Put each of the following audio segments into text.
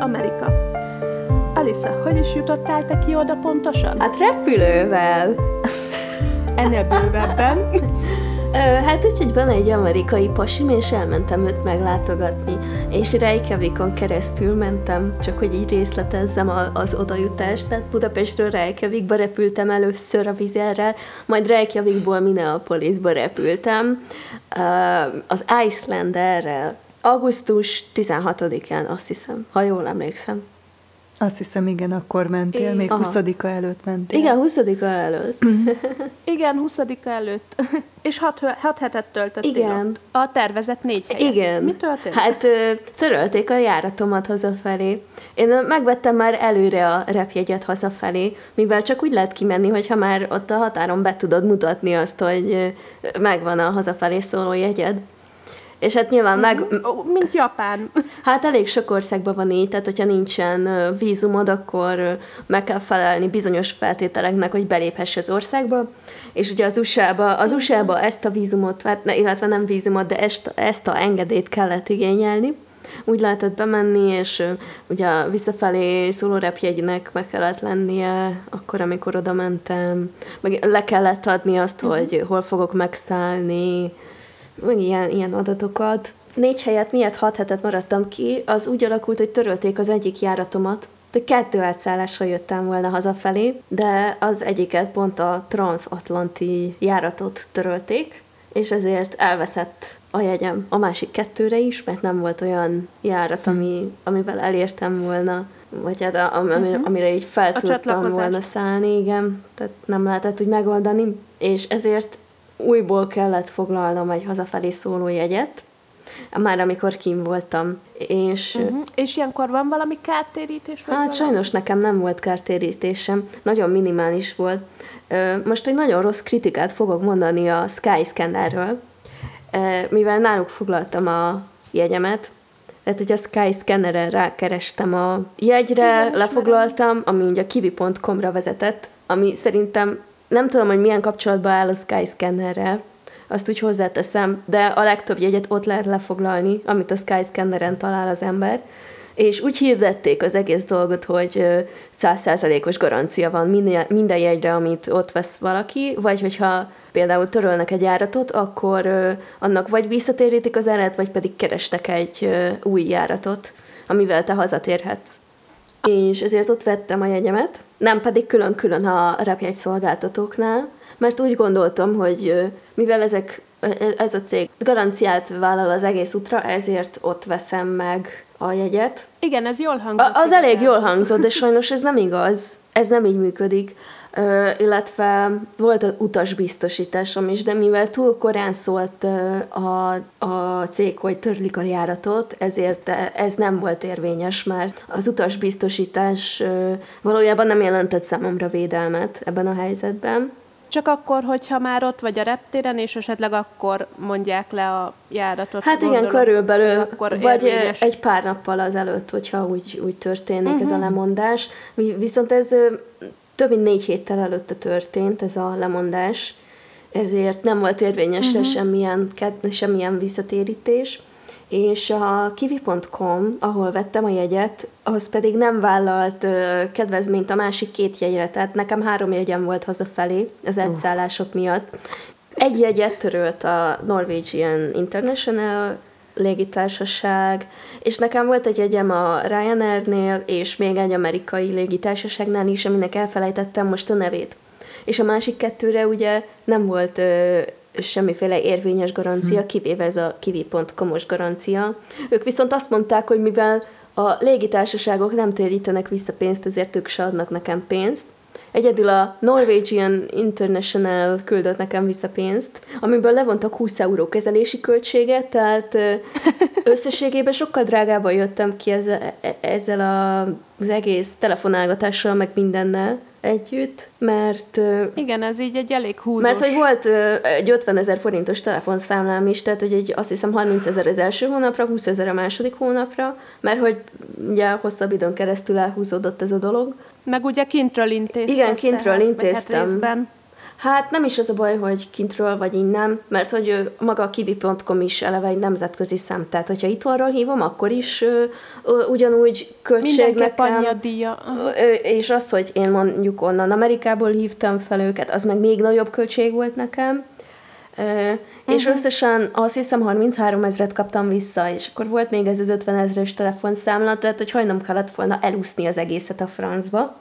Amerika. Alisa, hogy is jutottál te ki oda pontosan? Hát repülővel. Ennél bővebben. Hát úgyhogy van egy amerikai pasim, és elmentem őt meglátogatni, és Reykjavikon keresztül mentem, csak hogy így részletezzem az odajutást, tehát Budapestről Reykjavikba repültem először a vizerrel, majd Reykjavikból Minneapolisba repültem, az Icelanderrel, augusztus 16-án, azt hiszem, ha jól emlékszem. Azt hiszem, igen, akkor mentél, még Aha. 20 előtt mentél. Igen, 20 előtt. igen, 20 előtt. És 6 hetet töltöttél Igen. Ott. A tervezett négy helyen. Igen. Mi történt? Hát törölték a járatomat hazafelé. Én megvettem már előre a repjegyet hazafelé, mivel csak úgy lehet kimenni, hogyha már ott a határon be tudod mutatni azt, hogy megvan a hazafelé szóló jegyed. És hát nyilván meg... Mhm. Mint Japán. Hát elég sok országban van így, tehát hogyha nincsen vízumod, akkor meg kell felelni bizonyos feltételeknek, hogy beléphess az országba. És ugye az USA-ba, az USA-ba ezt a vízumot, hát illetve nem vízumot, de ezt, ezt a engedélyt kellett igényelni. Úgy lehetett bemenni, és ugye visszafelé szóló repjegynek meg kellett lennie, akkor, amikor oda mentem. Meg le kellett adni azt, uh-huh. hogy hol fogok megszállni, meg ilyen, ilyen adatokat. Négy helyet miért hat hetet maradtam ki, az úgy alakult, hogy törölték az egyik járatomat, de kettő átszállásra jöttem volna hazafelé, de az egyiket pont a transatlanti járatot törölték, és ezért elveszett a jegyem. A másik kettőre is, mert nem volt olyan járat, ami, amivel elértem volna, vagy hát amire, uh-huh. amire így fel a tudtam volna szállni, igen, tehát nem lehetett úgy megoldani, és ezért újból kellett foglalnom egy hazafelé szóló jegyet, már amikor kim voltam. És, uh-huh. és ilyenkor van valami kártérítés? Hát valami? sajnos nekem nem volt kártérítésem, nagyon minimális volt. Most egy nagyon rossz kritikát fogok mondani a Skyscannerről, mivel náluk foglaltam a jegyemet, tehát, hogy a Skyscanner-en rákerestem a jegyre, Igen, lefoglaltam, ami ugye kiwi.com-ra vezetett, ami szerintem nem tudom, hogy milyen kapcsolatban áll a Skyscannerrel, azt úgy hozzáteszem, de a legtöbb jegyet ott lehet lefoglalni, amit a Skyscanneren talál az ember, és úgy hirdették az egész dolgot, hogy százszázalékos garancia van minden, minden jegyre, amit ott vesz valaki, vagy hogyha például törölnek egy járatot, akkor annak vagy visszatérítik az árat, vagy pedig kerestek egy új járatot, amivel te hazatérhetsz és ezért ott vettem a jegyemet, nem pedig külön-külön a repjegy szolgáltatóknál, mert úgy gondoltam, hogy mivel ezek, ez a cég garanciát vállal az egész útra, ezért ott veszem meg a jegyet. Igen, ez jól hangzott. A, az elég jól hangzott, de sajnos ez nem igaz. Ez nem így működik. Illetve volt az utasbiztosításom is, de mivel túl korán szólt a, a cég, hogy törlik a járatot, ezért ez nem volt érvényes, mert az utasbiztosítás valójában nem jelentett számomra védelmet ebben a helyzetben. Csak akkor, hogyha már ott vagy a reptéren, és esetleg akkor mondják le a járatot. Hát igen, gondolom, körülbelül, akkor vagy érvényes. egy pár nappal azelőtt, hogyha úgy, úgy történik uh-huh. ez a mhm. lemondás. Viszont ez több mint négy héttel előtte történt ez a lemondás, ezért nem volt érvényesre uh-huh. semmilyen, semmilyen visszatérítés, és a kivi.com, ahol vettem a jegyet, az pedig nem vállalt ö, kedvezményt a másik két jegyre, tehát nekem három jegyem volt hazafelé az egyszállások miatt. Egy jegyet törölt a Norwegian International légitársaság, és nekem volt egy jegyem a Ryanairnél, és még egy amerikai légitársaságnál is, aminek elfelejtettem most a nevét. És a másik kettőre ugye nem volt ö, semmiféle érvényes garancia, hm. kivéve ez a kivi.com-os garancia. Ők viszont azt mondták, hogy mivel a légitársaságok nem térítenek vissza pénzt, ezért ők se adnak nekem pénzt, Egyedül a Norwegian International küldött nekem vissza pénzt, amiből levontak 20 euró kezelési költséget, tehát összességében sokkal drágában jöttem ki ezzel, e, ezzel a, az egész telefonálgatással, meg mindennel együtt, mert... Igen, ez így egy elég húzós. Mert hogy volt egy 50 ezer forintos telefonszámlám is, tehát hogy egy, azt hiszem 30 ezer az első hónapra, 20 ezer a második hónapra, mert hogy ugye hosszabb időn keresztül elhúzódott ez a dolog, meg ugye kintről intéztem. Igen, kintről tehát, intéztem. Hát részben. Hát nem is az a baj, hogy kintről vagy innen, mert hogy maga a kiwi.com is eleve egy nemzetközi szám, tehát hogyha itthonról hívom, akkor is ö, ö, ugyanúgy költség nekem. díja. És az, hogy én mondjuk onnan Amerikából hívtam fel őket, az meg még nagyobb költség volt nekem. Uh-huh. És mhm. összesen azt hiszem 33 ezret kaptam vissza, és akkor volt még ez az 50 ezres telefonszámla, tehát hogy hajnom kellett volna elúszni az egészet a francba.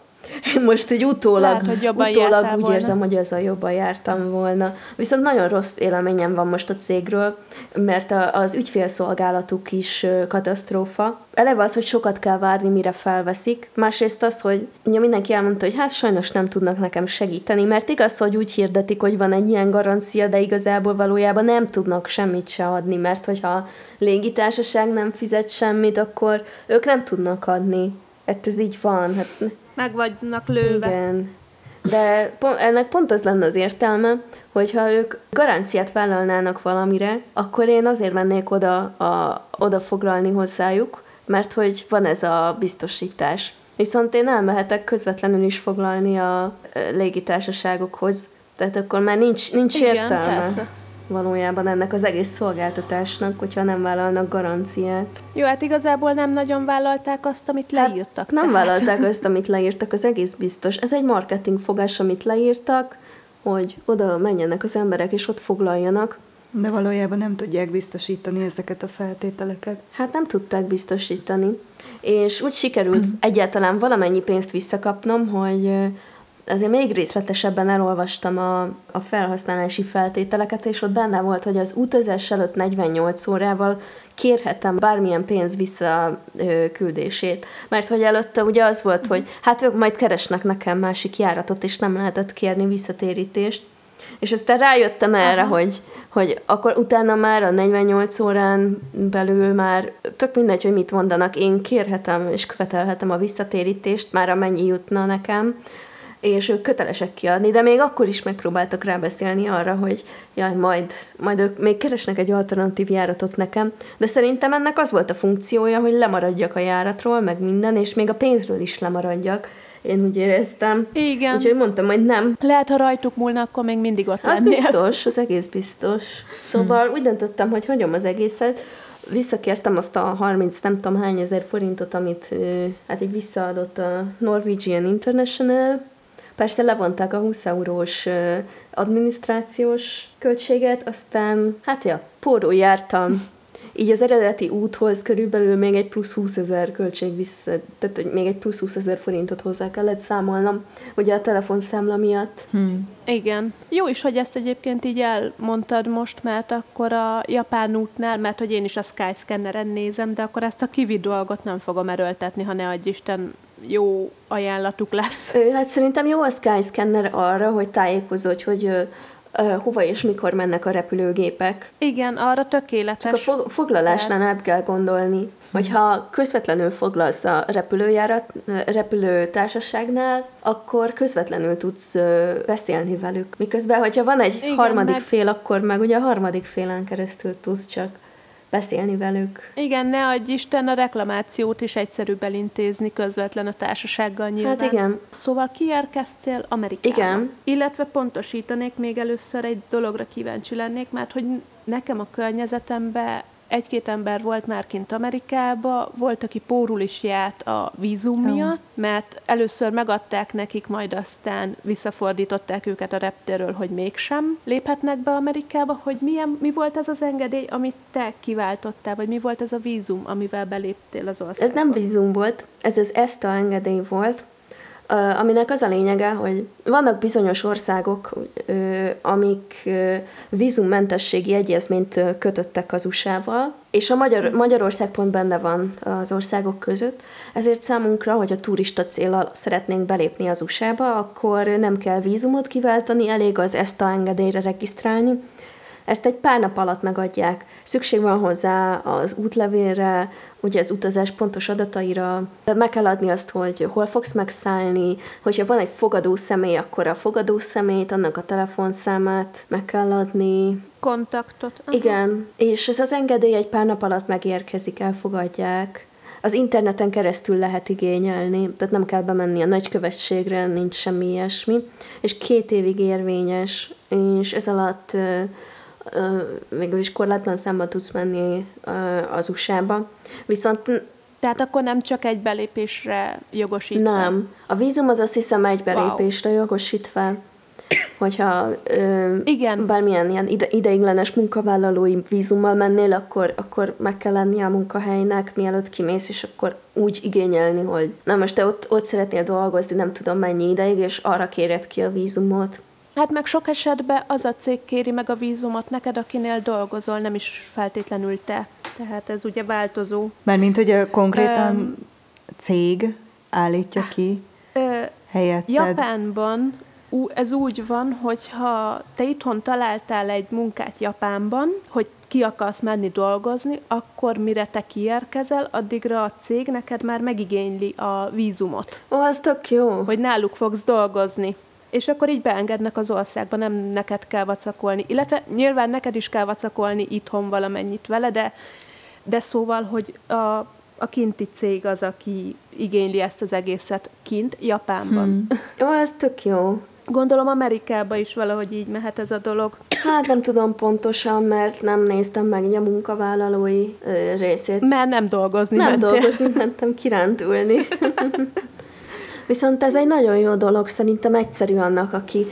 Most egy utólag, Lehet, hogy utólag úgy volna. érzem, hogy a jobban jártam volna. Viszont nagyon rossz élményem van most a cégről, mert a, az ügyfélszolgálatuk is katasztrófa. Eleve az, hogy sokat kell várni, mire felveszik. Másrészt az, hogy ja, mindenki elmondta, hogy hát sajnos nem tudnak nekem segíteni, mert igaz, hogy úgy hirdetik, hogy van egy ilyen garancia, de igazából valójában nem tudnak semmit se adni, mert hogyha a légitársaság nem fizet semmit, akkor ők nem tudnak adni. Hát ez így van. Hát meg vagynak lőve. Igen. De pont, ennek pont az lenne az értelme, hogyha ők garanciát vállalnának valamire, akkor én azért mennék oda, a, oda foglalni hozzájuk, mert hogy van ez a biztosítás. Viszont én elmehetek közvetlenül is foglalni a légitársaságokhoz, tehát akkor már nincs, nincs Igen, értelme. Persze valójában ennek az egész szolgáltatásnak, hogyha nem vállalnak garanciát. Jó, hát igazából nem nagyon vállalták azt, amit hát leírtak. Hát nem tehát. vállalták azt, amit leírtak, az egész biztos. Ez egy marketing fogás, amit leírtak, hogy oda menjenek az emberek, és ott foglaljanak. De valójában nem tudják biztosítani ezeket a feltételeket. Hát nem tudták biztosítani. És úgy sikerült egyáltalán valamennyi pénzt visszakapnom, hogy azért még részletesebben elolvastam a, a felhasználási feltételeket, és ott benne volt, hogy az utazás előtt 48 órával kérhetem bármilyen pénz visszaküldését. Mert hogy előtte ugye az volt, hogy hát ők majd keresnek nekem másik járatot, és nem lehetett kérni visszatérítést. És aztán rájöttem erre, hogy, hogy akkor utána már a 48 órán belül már tök mindegy, hogy mit mondanak, én kérhetem és követelhetem a visszatérítést, már amennyi jutna nekem, és ők kötelesek kiadni, de még akkor is megpróbáltak rábeszélni arra, hogy jaj, majd, majd ők még keresnek egy alternatív járatot nekem, de szerintem ennek az volt a funkciója, hogy lemaradjak a járatról, meg minden, és még a pénzről is lemaradjak. Én úgy éreztem. Igen. Úgyhogy mondtam, hogy nem. Lehet, ha rajtuk múlna, akkor még mindig ott Az lennél. biztos, az egész biztos. Szóval hmm. úgy döntöttem, hogy hagyom az egészet, visszakértem azt a 30 nem tudom hány ezer forintot, amit hát így visszaadott a Norwegian International, Persze levonták a 20 eurós adminisztrációs költséget, aztán hát ja, póró jártam. Így az eredeti úthoz körülbelül még egy plusz 20 ezer költség vissza, tehát hogy még egy plusz 20 ezer forintot hozzá kellett számolnom, ugye a telefonszámla miatt. Hmm. Igen. Jó is, hogy ezt egyébként így elmondtad most, mert akkor a japán útnál, mert hogy én is a Skyscanneren nézem, de akkor ezt a kivi dolgot nem fogom erőltetni, ha ne adj Isten jó ajánlatuk lesz. Hát szerintem jó a Skyscanner arra, hogy tájékozódj, hogy hova és mikor mennek a repülőgépek. Igen, arra tökéletes. Csak a foglalásnál át kell gondolni, hogyha közvetlenül foglalsz a repülőjárat, repülőtársaságnál, akkor közvetlenül tudsz beszélni velük. Miközben, hogyha van egy Igen, harmadik meg... fél, akkor meg ugye a harmadik félen keresztül tudsz csak beszélni velük. Igen, ne adj Isten, a reklamációt is egyszerűbb elintézni közvetlen a társasággal nyilván. Hát igen. Szóval kiérkeztél Amerikába. Igen. Illetve pontosítanék még először egy dologra kíváncsi lennék, mert hogy nekem a környezetemben egy-két ember volt már kint Amerikába, volt, aki pórul is járt a vízum miatt, mert először megadták nekik, majd aztán visszafordították őket a reptéről, hogy mégsem léphetnek be Amerikába, hogy milyen, mi volt ez az engedély, amit te kiváltottál, vagy mi volt ez a vízum, amivel beléptél az országba? Ez nem vízum volt, ez az ESTA engedély volt, aminek az a lényege, hogy vannak bizonyos országok, amik vízummentességi egyezményt kötöttek az USA-val, és a Magyar, Magyarország pont benne van az országok között, ezért számunkra, hogy a turista célral szeretnénk belépni az USA-ba, akkor nem kell vízumot kiváltani, elég az ezt a engedélyre regisztrálni, ezt egy pár nap alatt megadják. Szükség van hozzá az útlevélre, ugye az utazás pontos adataira. Meg kell adni azt, hogy hol fogsz megszállni, hogyha van egy fogadó személy, akkor a fogadó személyt, annak a telefonszámát meg kell adni. Kontaktot. Aha. Igen, és ez az engedély egy pár nap alatt megérkezik, elfogadják. az interneten keresztül lehet igényelni, tehát nem kell bemenni a nagykövetségre, nincs semmi ilyesmi, és két évig érvényes, és ez alatt végül korlátlan számba tudsz menni az USA-ba. Viszont tehát akkor nem csak egy belépésre jogosít Nem. A vízum az azt hiszem egy belépésre wow. jogosít fel hogyha ö, Igen. bármilyen ilyen ide, ideiglenes munkavállalói vízummal mennél, akkor, akkor meg kell lennie a munkahelynek, mielőtt kimész, és akkor úgy igényelni, hogy na most te ott, ott szeretnél dolgozni, nem tudom mennyi ideig, és arra kéred ki a vízumot. Hát meg sok esetben az a cég kéri meg a vízumot neked, akinél dolgozol, nem is feltétlenül te. Tehát ez ugye változó. Mert mint hogy konkrétan um, cég állítja ki uh, helyetted. Japánban ez úgy van, hogy ha te itthon találtál egy munkát Japánban, hogy ki akarsz menni dolgozni, akkor mire te kiérkezel, addigra a cég neked már megigényli a vízumot. Ó, az tök jó. Hogy náluk fogsz dolgozni. És akkor így beengednek az országba, nem neked kell vacakolni. Illetve nyilván neked is kell vacakolni itthon valamennyit vele, de, de szóval, hogy a, a kinti cég az, aki igényli ezt az egészet kint, Japánban. Hmm. Ó, ez tök jó. Gondolom Amerikába is valahogy így mehet ez a dolog. Hát nem tudom pontosan, mert nem néztem meg a munkavállalói ö, részét. Mert nem dolgozni Nem mentél. dolgozni mentem kirándulni. Viszont ez egy nagyon jó dolog, szerintem egyszerű annak, aki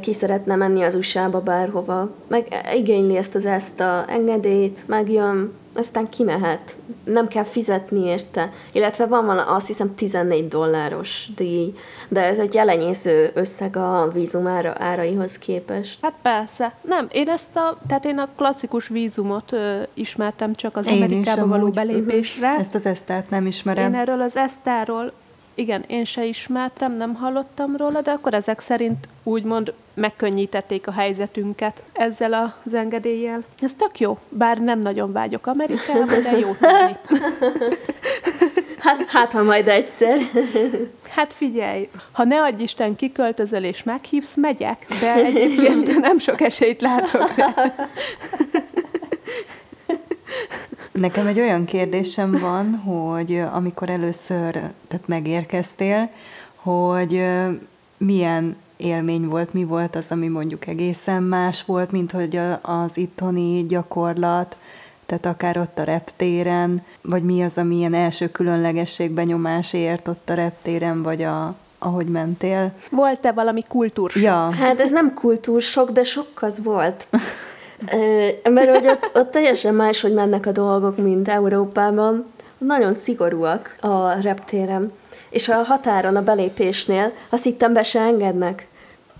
ki szeretne menni az USA-ba bárhova. Meg igényli ezt az ezt a engedélyt, megjön, aztán kimehet. Nem kell fizetni érte. Illetve van van, azt hiszem 14 dolláros díj, de ez egy elenyésző összeg a vízum ára, áraihoz képest. Hát persze. Nem, én ezt a, tehát én a klasszikus vízumot ö, ismertem csak az én Amerikába való belépésre. Uh-huh. Ezt az esztát nem ismerem. Én erről az esztáról igen, én se ismertem, nem hallottam róla, de akkor ezek szerint úgymond megkönnyítették a helyzetünket ezzel az engedéllyel. Ez tök jó, bár nem nagyon vágyok Amerikába, de jó tudni. Hát, hát, ha majd egyszer. Hát figyelj, ha ne adj Isten kiköltözöl és meghívsz, megyek, de egyébként nem sok esélyt látok rá. Nekem egy olyan kérdésem van, hogy amikor először tehát megérkeztél, hogy milyen élmény volt, mi volt az, ami mondjuk egészen más volt, mint hogy az itthoni gyakorlat, tehát akár ott a reptéren, vagy mi az, ami ilyen első különlegesség benyomás ért ott a reptéren, vagy a, ahogy mentél. Volt-e valami kultúrsok? Ja. Hát ez nem kultúrsok, de sok az volt. Mert hogy ott, ott teljesen más, hogy mennek a dolgok, mint Európában. Nagyon szigorúak a reptéren. És a határon, a belépésnél azt hittem be se engednek.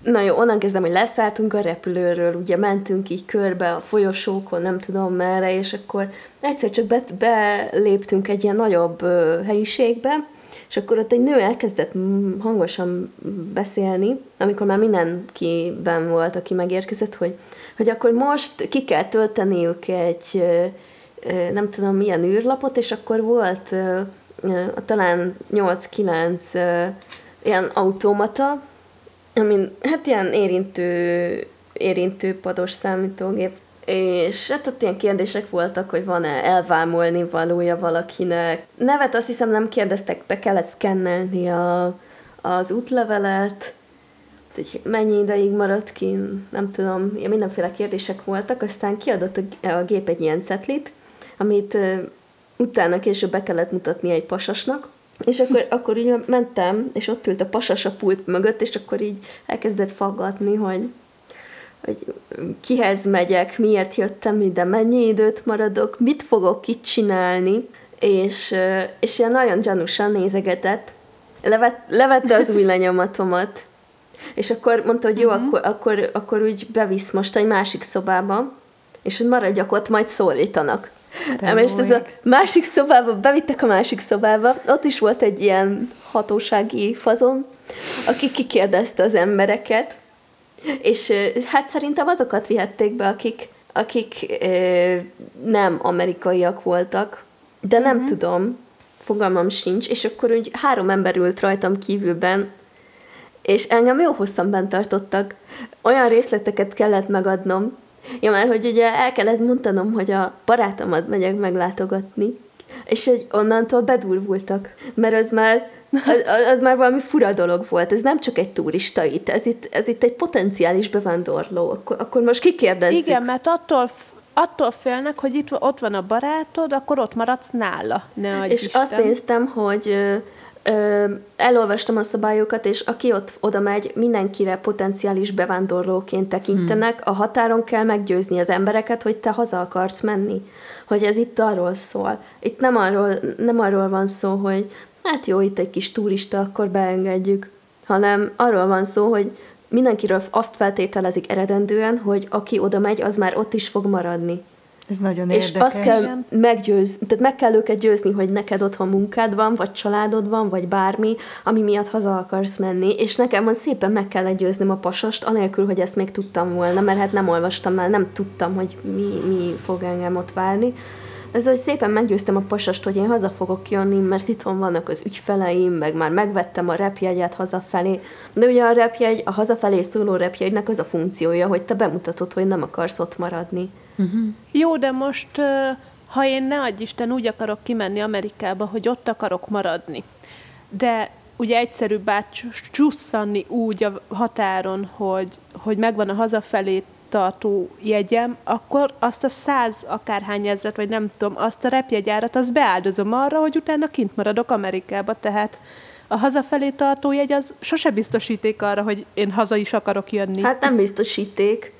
Na jó, onnan kezdem, hogy leszálltunk a repülőről, ugye mentünk így körbe a folyosókon, nem tudom merre, és akkor egyszer csak beléptünk egy ilyen nagyobb helyiségbe, és akkor ott egy nő elkezdett hangosan beszélni, amikor már mindenkiben volt, aki megérkezett, hogy hogy akkor most ki kell tölteniük egy nem tudom milyen űrlapot, és akkor volt talán 8-9 ilyen automata, amin hát ilyen érintő, érintő pados számítógép, és hát ott ilyen kérdések voltak, hogy van-e elvámolni valója valakinek. Nevet azt hiszem nem kérdeztek, be kellett szkennelni a, az útlevelet, hogy mennyi ideig maradt ki, nem tudom, mindenféle kérdések voltak, aztán kiadott a, gép egy ilyen cetlit, amit utána később be kellett mutatni egy pasasnak, és akkor, akkor így mentem, és ott ült a pasas a pult mögött, és akkor így elkezdett faggatni, hogy, hogy kihez megyek, miért jöttem ide, mennyi időt maradok, mit fogok itt csinálni, és, és ilyen nagyon gyanúsan nézegetett. Levet, levette az új lenyomatomat, és akkor mondta, hogy jó, uh-huh. akkor, akkor, akkor úgy bevisz most egy másik szobába, és hogy maradjak ott, majd szólítanak. De és ez a másik szobába, bevittek a másik szobába, ott is volt egy ilyen hatósági fazon, aki kikérdezte az embereket, és hát szerintem azokat vihették be, akik, akik nem amerikaiak voltak, de nem uh-huh. tudom, fogalmam sincs, és akkor úgy három ember ült rajtam kívülben, és engem jó hosszan bent tartottak. Olyan részleteket kellett megadnom, ja, mert hogy ugye el kellett mondanom, hogy a barátomat megyek meglátogatni, És egy onnantól bedurvultak, mert az már az, az már valami fura dolog volt. Ez nem csak egy turista itt, ez itt, ez itt egy potenciális bevándorló. Akkor, akkor most kikérdezzük. Igen, mert attól attól félnek, hogy itt ott van a barátod, akkor ott maradsz nála. Ne és Isten. azt néztem, hogy ö, elolvastam a szabályokat, és aki ott oda megy, mindenkire potenciális bevándorlóként tekintenek. Hmm. A határon kell meggyőzni az embereket, hogy te haza akarsz menni. Hogy ez itt arról szól. Itt nem arról, nem arról van szó, hogy hát jó, itt egy kis turista, akkor beengedjük, hanem arról van szó, hogy mindenkiről azt feltételezik eredendően, hogy aki oda megy, az már ott is fog maradni. Ez nagyon és érdekes. És azt kell meggyőzni, tehát meg kell őket győzni, hogy neked otthon munkád van, vagy családod van, vagy bármi, ami miatt haza akarsz menni, és nekem van szépen meg kell győznöm a pasast, anélkül, hogy ezt még tudtam volna, mert hát nem olvastam el, nem tudtam, hogy mi, mi fog engem ott várni. Ez, hogy szépen meggyőztem a pasast, hogy én haza fogok jönni, mert itthon vannak az ügyfeleim, meg már megvettem a repjegyet hazafelé. De ugye a repjegy, a hazafelé szóló repjegynek az a funkciója, hogy te bemutatod, hogy nem akarsz ott maradni. Uh-huh. Jó, de most, ha én ne adj Isten úgy akarok kimenni Amerikába, hogy ott akarok maradni, de ugye egyszerűbb átcsusszanni úgy a határon, hogy, hogy megvan a hazafelé tartó jegyem, akkor azt a száz akárhány ezret, vagy nem tudom, azt a repjegyárat, azt beáldozom arra, hogy utána kint maradok Amerikába, tehát a hazafelé tartó jegy az sose biztosíték arra, hogy én haza is akarok jönni. Hát nem biztosíték,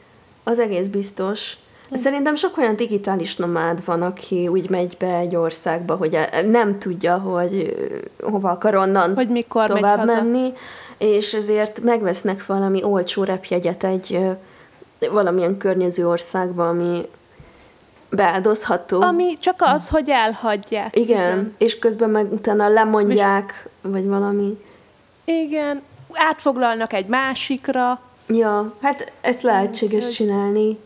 az egész biztos. Szerintem sok olyan digitális nomád van, aki úgy megy be egy országba, hogy nem tudja, hogy hova akar onnan hogy mikor tovább menni, és ezért megvesznek valami olcsó repjegyet egy valamilyen környező országba, ami beáldozható. Ami csak az, hogy elhagyják. Igen, igen. és közben meg utána lemondják, és... vagy valami. Igen, átfoglalnak egy másikra. Ja, hát ezt lehetséges csinálni.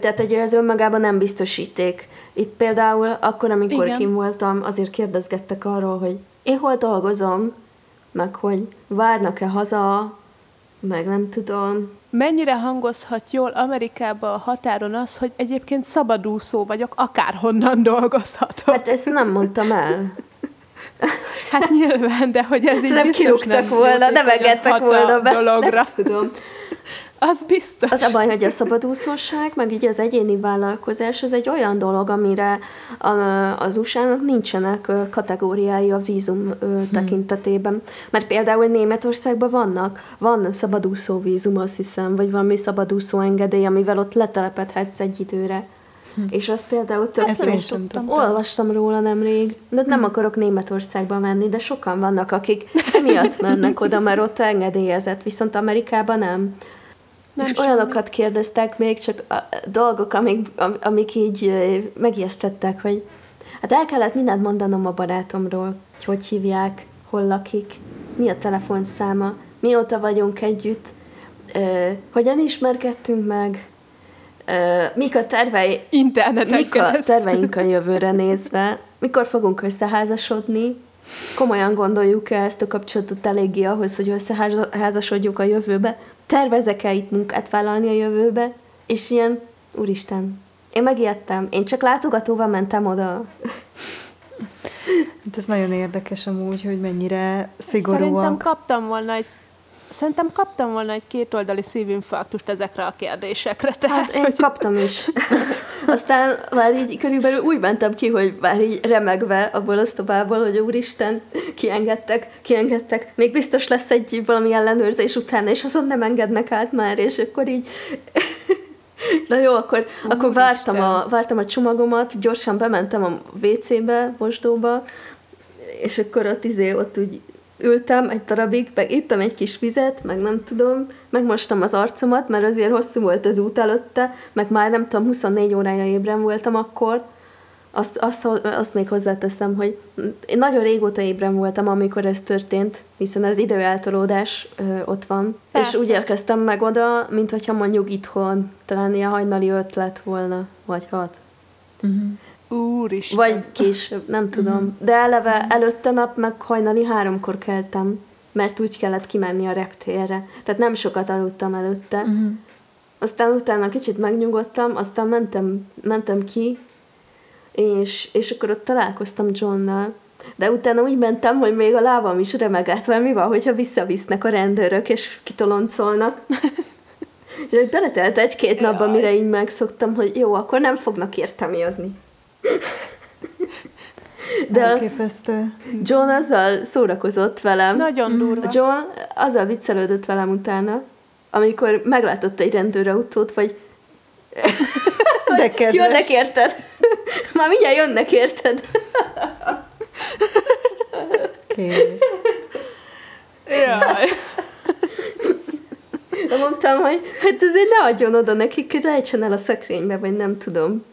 Tehát egy ez önmagában nem biztosíték. Itt például akkor, amikor Igen. kim voltam, azért kérdezgettek arról, hogy én hol dolgozom, meg hogy várnak-e haza, meg nem tudom. Mennyire hangozhat jól Amerikába a határon az, hogy egyébként szabadúszó vagyok, akárhonnan dolgozhatok? Hát ezt nem mondtam el. Hát nyilván, de hogy ez így nem kirúgtak volna, nem engedtek volna be. Dologra. Nem tudom. Az biztos. Az a baj, hogy a szabadúszóság, meg így az egyéni vállalkozás, ez egy olyan dolog, amire az USA-nak nincsenek kategóriái a vízum hmm. tekintetében. Mert például Németországban vannak, van szabadúszó vízum, azt hiszem, vagy valami szabadúszó engedély, amivel ott letelepedhetsz egy időre. Hm. És az például tök Ezt én sem tudtam. Olvastam róla nemrég, de nem hm. akarok Németországba menni, de sokan vannak, akik miatt mennek oda, mert ott engedélyezett, viszont Amerikában nem. Nem és semmi. olyanokat kérdeztek még, csak a dolgok, amik, amik így megijesztettek, hogy hát el kellett mindent mondanom a barátomról, hogy hogy hívják, hol lakik, mi a telefonszáma, mióta vagyunk együtt, ö, hogyan ismerkedtünk meg, ö, mik a tervei, mik a terveink a jövőre nézve, mikor fogunk összeházasodni, komolyan gondoljuk-e ezt a kapcsolatot eléggé ahhoz, hogy összeházasodjuk a jövőbe, tervezek-e itt munkát vállalni a jövőbe, és ilyen, úristen, én megijedtem, én csak látogatóval mentem oda. Hát ez nagyon érdekes amúgy, hogy mennyire szigorúak. Szerintem kaptam volna egy Szerintem kaptam volna egy kétoldali szívinfarktust ezekre a kérdésekre. Tehát, hát én hogy... kaptam is. Aztán már így körülbelül úgy mentem ki, hogy már így remegve abból a szobából, hogy úristen, kiengedtek, kiengedtek, még biztos lesz egy valami ellenőrzés utána, és azon nem engednek át már, és akkor így Na jó, akkor, Úr akkor vártam a, vártam a csomagomat, gyorsan bementem a WC-be, mosdóba, és akkor ott izé, ott úgy ültem egy darabig, meg ittam egy kis vizet, meg nem tudom, megmostam az arcomat, mert azért hosszú volt az út előtte, meg már nem tudom, 24 órája ébren voltam akkor, azt, azt, azt még hozzáteszem, hogy én nagyon régóta ébren voltam, amikor ez történt, hiszen az időeltolódás ö, ott van. Persze. És úgy érkeztem meg oda, mint hogyha mondjuk itthon, talán ilyen hajnali öt lett volna, vagy hat. Uh-huh. Úristen. Vagy később, nem tudom. Mm. De eleve előtte nap meg hajnali háromkor keltem, mert úgy kellett kimenni a reptérre. Tehát nem sokat aludtam előtte. Mm. Aztán utána kicsit megnyugodtam, aztán mentem, mentem ki, és, és akkor ott találkoztam Johnnal, de utána úgy mentem, hogy még a lábam is remegett, mert mi van, hogyha visszavisznek a rendőrök, és kitoloncolnak. és hogy beletelt egy-két napban, mire így megszoktam, hogy jó, akkor nem fognak értem jönni. De Elképesztő. John azzal szórakozott velem. Nagyon durva. John azzal viccelődött velem utána, amikor meglátott egy rendőrautót, vagy de kedves. Jönnek érted? Már mindjárt jönnek érted? Kész. Jaj. De mondtam, hogy hát azért ne adjon oda nekik, rejtsen el a szekrénybe, vagy nem tudom.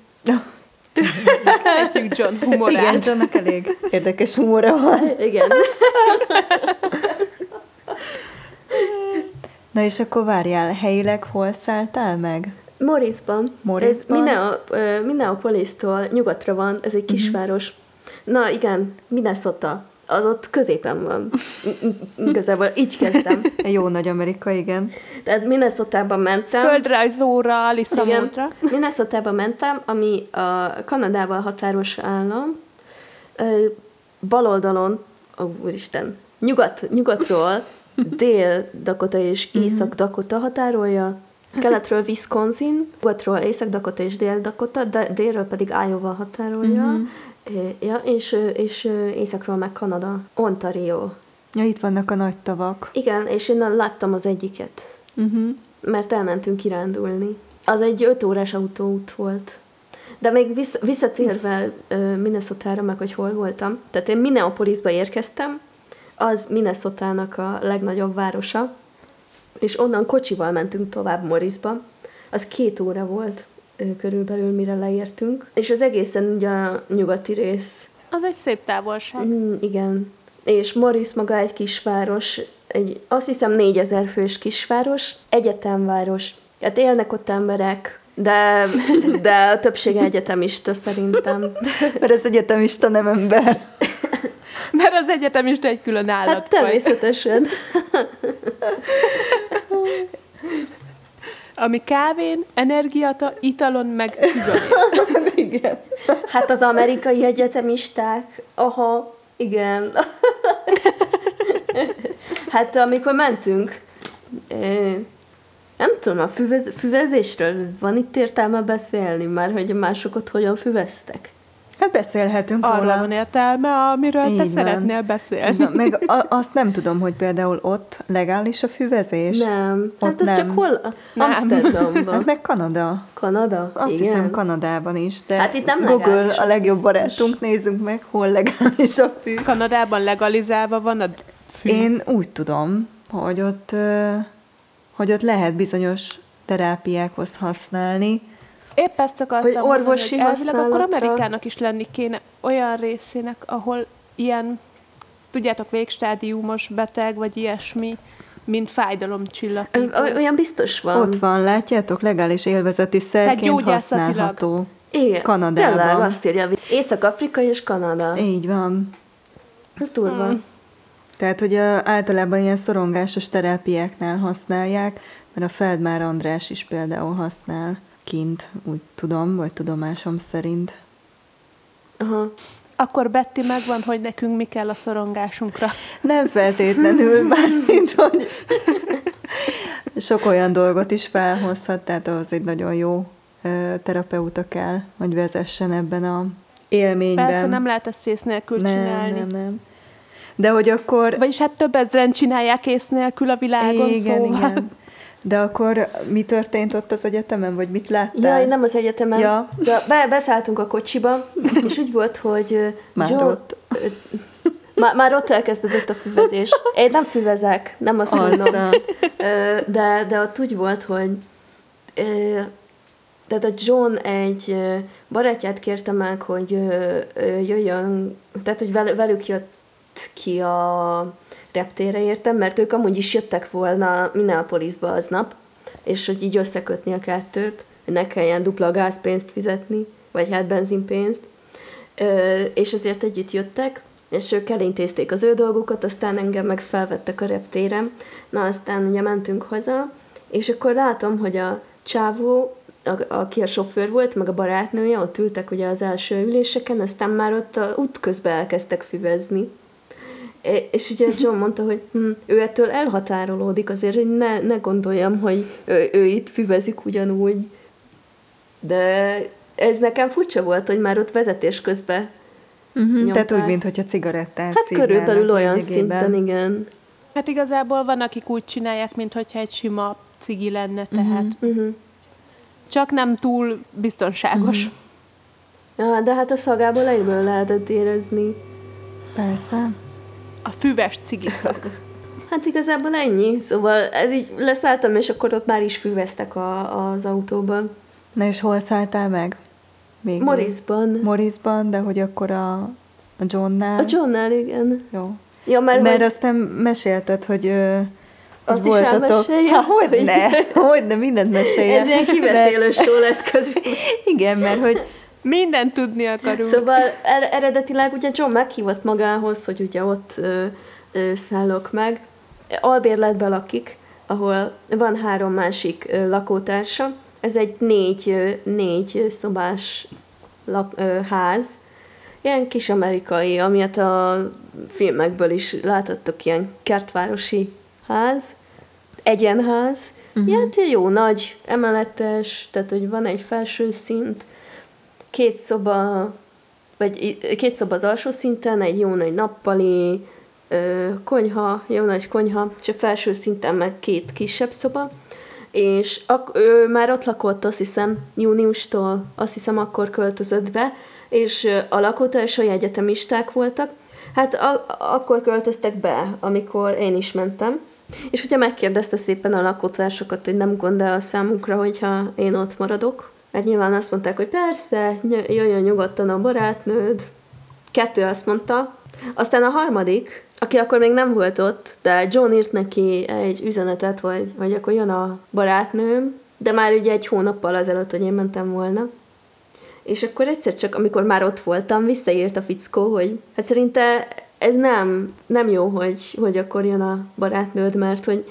Értjük John humorát. Igen, Johnnak elég érdekes humora van. Igen. Na és akkor várjál, helyileg hol szálltál meg? Morrisban. Morrisban? Ez Minneapolis-tól nyugatra van, ez egy mhm. kisváros. Uh-huh. Na igen, Minnesota. Az ott középen van. Igazából így kezdtem. Jó nagy Amerika, igen. Tehát Minnesota-ban mentem. Földrajzóra, Lisszamódra. Minnesota-ban mentem, ami a Kanadával határos állam. Bal oldalon, ó, oh, úristen, nyugat, nyugatról Dél-Dakota és mhm. Észak-Dakota határolja, keletről Wisconsin, nyugatról Észak-Dakota és Dél-Dakota, de délről pedig Iowa határolja, uh-huh. Ja, és, és északról meg Kanada, Ontario. Ja, itt vannak a nagy tavak. Igen, és én láttam az egyiket, uh-huh. mert elmentünk kirándulni. Az egy öt órás autóút volt. De még vissza, visszatérve uh, Minnesota-ra, meg hogy hol voltam, tehát én Minneapolisba érkeztem, az Minnesota-nak a legnagyobb városa, és onnan kocsival mentünk tovább Morrisba. Az két óra volt körülbelül, mire leértünk. És az egészen ugye a nyugati rész. Az egy szép távolság. Mm, igen. És Morris maga egy kisváros, egy, azt hiszem négyezer fős kisváros, egyetemváros. Hát élnek ott emberek, de, de a többsége egyetemista szerintem. Mert az egyetemista nem ember. Mert az egyetemista egy külön állat. Hát természetesen. Ami kávén, energiata, italon, meg Igen. Hát az amerikai egyetemisták, aha, igen. hát amikor mentünk, nem tudom, a füvez, füvezésről van itt értelme beszélni már, hogy másokat hogyan füveztek? Hát beszélhetünk Arra róla. van értelme, amiről Így te van. szeretnél beszélni. Na, meg a, azt nem tudom, hogy például ott legális a füvezés. Nem. Ott hát ez nem. csak hol? Nem. Amsterdamban. Hát meg Kanada. Kanada? Azt Igen. hiszem Kanadában is, de hát itt nem Google a legjobb barátunk, nézzünk meg, hol legális a fű. Kanadában legalizálva van a fű? Én úgy tudom, hogy ott, hogy ott lehet bizonyos terápiákhoz használni, Épp ezt akartam hogy orvosi mondani, hogy akkor Amerikának is lenni kéne olyan részének, ahol ilyen, tudjátok, végstádiumos beteg, vagy ilyesmi, mint fájdalomcsillapító. Olyan biztos van. Ott van, látjátok, legális élvezeti szerként használható. Igen, Kanadában. Tényleg azt írja, Észak-Afrika és Kanada. Így van. Ez durva. Hmm. Tehát, hogy általában ilyen szorongásos terápiáknál használják, mert a Feldmár András is például használ kint, úgy tudom, vagy tudomásom szerint. Aha. Akkor Betty megvan, hogy nekünk mi kell a szorongásunkra. Nem feltétlenül, mint hogy sok olyan dolgot is felhozhat, tehát az egy nagyon jó terapeuta kell, hogy vezessen ebben a élményben. Persze nem lehet ezt ész nélkül nem, csinálni. Nem, nem, De hogy akkor... Vagyis hát több ezeren csinálják ész nélkül a világon, igen, szóval. Igen. De akkor mi történt ott az egyetemen, vagy mit láttál? Jaj, nem az egyetemen. Ja. De be, beszálltunk a kocsiba, és úgy volt, hogy Már Joe, ott. Már, már ott elkezdődött a füvezés. Én nem füvezek, nem azt mondom. De, de ott úgy volt, hogy tehát a John egy barátját kérte meg, hogy jöjjön, tehát hogy velük jött ki a reptére értem, mert ők amúgy is jöttek volna Minneapolisba aznap, és hogy így összekötni a kettőt, hogy ne kelljen dupla gázpénzt fizetni, vagy hát benzinpénzt, és ezért együtt jöttek, és ők elintézték az ő dolgukat, aztán engem meg felvettek a reptére. Na, aztán ugye mentünk haza, és akkor látom, hogy a csávó a, aki a sofőr volt, meg a barátnője, ott ültek ugye az első üléseken, aztán már ott a út közben elkezdtek füvezni. És ugye John mondta, hogy hm, ő ettől elhatárolódik, azért hogy ne, ne gondoljam, hogy ő, ő itt füvezik ugyanúgy. De ez nekem furcsa volt, hogy már ott vezetés közben uh-huh, Tehát úgy, mintha cigarettát Hát körülbelül olyan szinten, igen. Hát igazából van, akik úgy csinálják, mintha egy sima cigi lenne, tehát uh-huh. Uh-huh. csak nem túl biztonságos. Uh-huh. Ja, de hát a szagából egyből lehetett érezni. Persze. A füves cigiszak. hát igazából ennyi. Szóval ez így leszálltam, és akkor ott már is füveztek a, az autóban. Na és hol szálltál meg? Még Morrisban. Morrisban, de hogy akkor a, a Johnnál? A Johnnál, igen. Jó. Ja, mert mert hogy... aztán mesélted, hogy ö, azt voltatok. is Ha, hogy ne, hogy ne, mindent mesélje. Ez ilyen kiveszélő show lesz közül. Igen, mert hogy Mindent tudni akarunk. Szóval er- eredetileg ugye John meghívott magához, hogy ugye ott ö, ö, szállok meg. Albérletben lakik, ahol van három másik ö, lakótársa. Ez egy négy, ö, négy szobás lak, ö, ház. Ilyen kis amerikai, amilyet a filmekből is láthattok, ilyen kertvárosi ház, egyenház. Uh-huh. Ilyen jó nagy, emeletes, tehát hogy van egy felső szint, két szoba, vagy két szoba az alsó szinten, egy jó nagy nappali, konyha, jó nagy konyha, és a felső szinten meg két kisebb szoba, és ak- ő már ott lakott, azt hiszem, júniustól, azt hiszem, akkor költözött be, és a lakótársai egyetemisták voltak, hát a- akkor költöztek be, amikor én is mentem, és ugye megkérdezte szépen a lakótársokat, hogy nem gond a számukra, hogyha én ott maradok, Hát nyilván azt mondták, hogy persze, jöjjön nyugodtan a barátnőd. Kettő azt mondta. Aztán a harmadik, aki akkor még nem volt ott, de John írt neki egy üzenetet, hogy, hogy akkor jön a barátnőm, de már ugye egy hónappal azelőtt, hogy én mentem volna. És akkor egyszer csak, amikor már ott voltam, visszaírt a fickó, hogy hát szerinte ez nem, nem jó, hogy, hogy akkor jön a barátnőd, mert hogy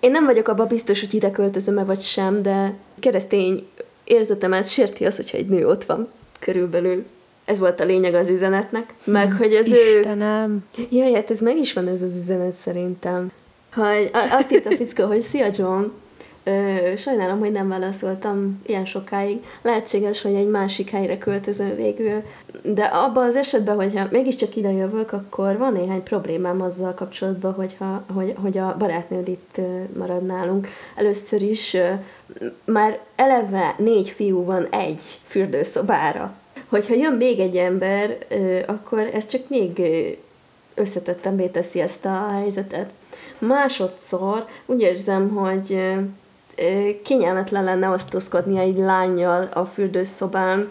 én nem vagyok abban biztos, hogy ide költözöm-e vagy sem, de keresztény érzetemet sérti az, hogyha egy nő ott van körülbelül. Ez volt a lényeg az üzenetnek. Meg, hogy az Istenem. ő... Jaj, hát ez meg is van ez az üzenet szerintem. Ha, azt írt a fiszka, hogy szia John, sajnálom, hogy nem válaszoltam ilyen sokáig. Lehetséges, hogy egy másik helyre költözöm végül, de abban az esetben, hogyha mégiscsak ide jövök, akkor van néhány problémám azzal kapcsolatban, hogyha, hogy, hogy a barátnőd itt marad nálunk. Először is már eleve négy fiú van egy fürdőszobára. Hogyha jön még egy ember, akkor ez csak még összetettem teszi ezt a helyzetet. Másodszor úgy érzem, hogy kényelmetlen lenne osztozkodni egy lányjal a fürdőszobán,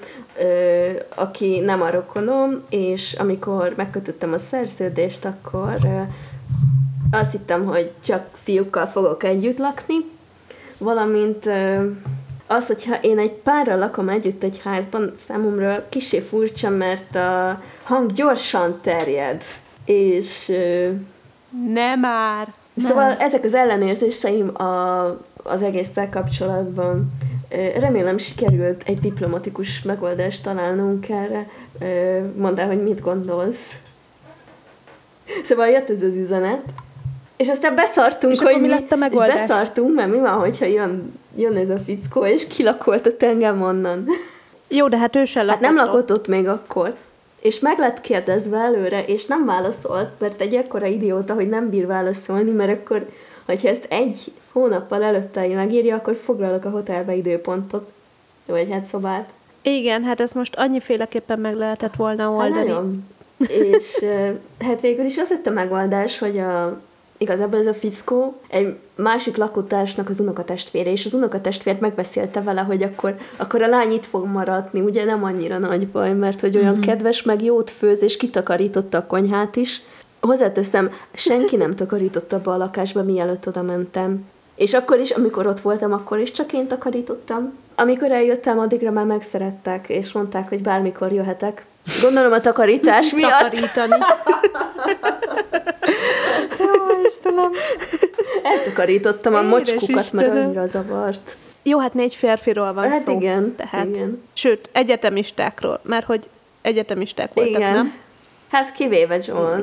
aki nem a rokonom, és amikor megkötöttem a szerződést, akkor azt hittem, hogy csak fiúkkal fogok együtt lakni, valamint az, hogyha én egy párral lakom együtt egy házban, számomra kisé furcsa, mert a hang gyorsan terjed, és... Nem már! Szóval nem. ezek az ellenérzéseim a, az egésztel kapcsolatban. Remélem sikerült egy diplomatikus megoldást találnunk erre. Mondd el, hogy mit gondolsz. Szóval jött ez az üzenet, és aztán beszartunk, és hogy mi, lett a megoldás? És beszartunk, mert mi van, hogyha jön, jön ez a fickó, és kilakoltott engem onnan. Jó, de hát ő sem lakott. Hát nem lakott ott még akkor. És meg lett kérdezve előre, és nem válaszolt, mert egy ekkora idióta, hogy nem bír válaszolni, mert akkor, hogyha ezt egy hónappal előtte megírja, akkor foglalok a hotelbe időpontot, vagy hát szobát. Igen, hát ezt most annyiféleképpen meg lehetett volna hát oldani. Hát és hát végül is az lett a megoldás, hogy a igazából ez a fickó egy másik lakótársnak az unokatestvére, és az unokatestvért megbeszélte vele, hogy akkor, akkor a lány itt fog maradni, ugye nem annyira nagy baj, mert hogy olyan mm-hmm. kedves, meg jót főz, és kitakarította a konyhát is. Hozzáteszem, senki nem takarította be a lakásba, mielőtt oda mentem. És akkor is, amikor ott voltam, akkor is csak én takarítottam. Amikor eljöttem, addigra már megszerettek, és mondták, hogy bármikor jöhetek. Gondolom a takarítás miatt. Takarítani. Istenem. Eltakarítottam a Édes mocskukat, Istenem. mert annyira zavart. Jó, hát négy férfiról van hát szó. igen, tehát, igen. Sőt, egyetemistákról, mert hogy egyetemisták voltak, igen. nem? Hát kivéve John.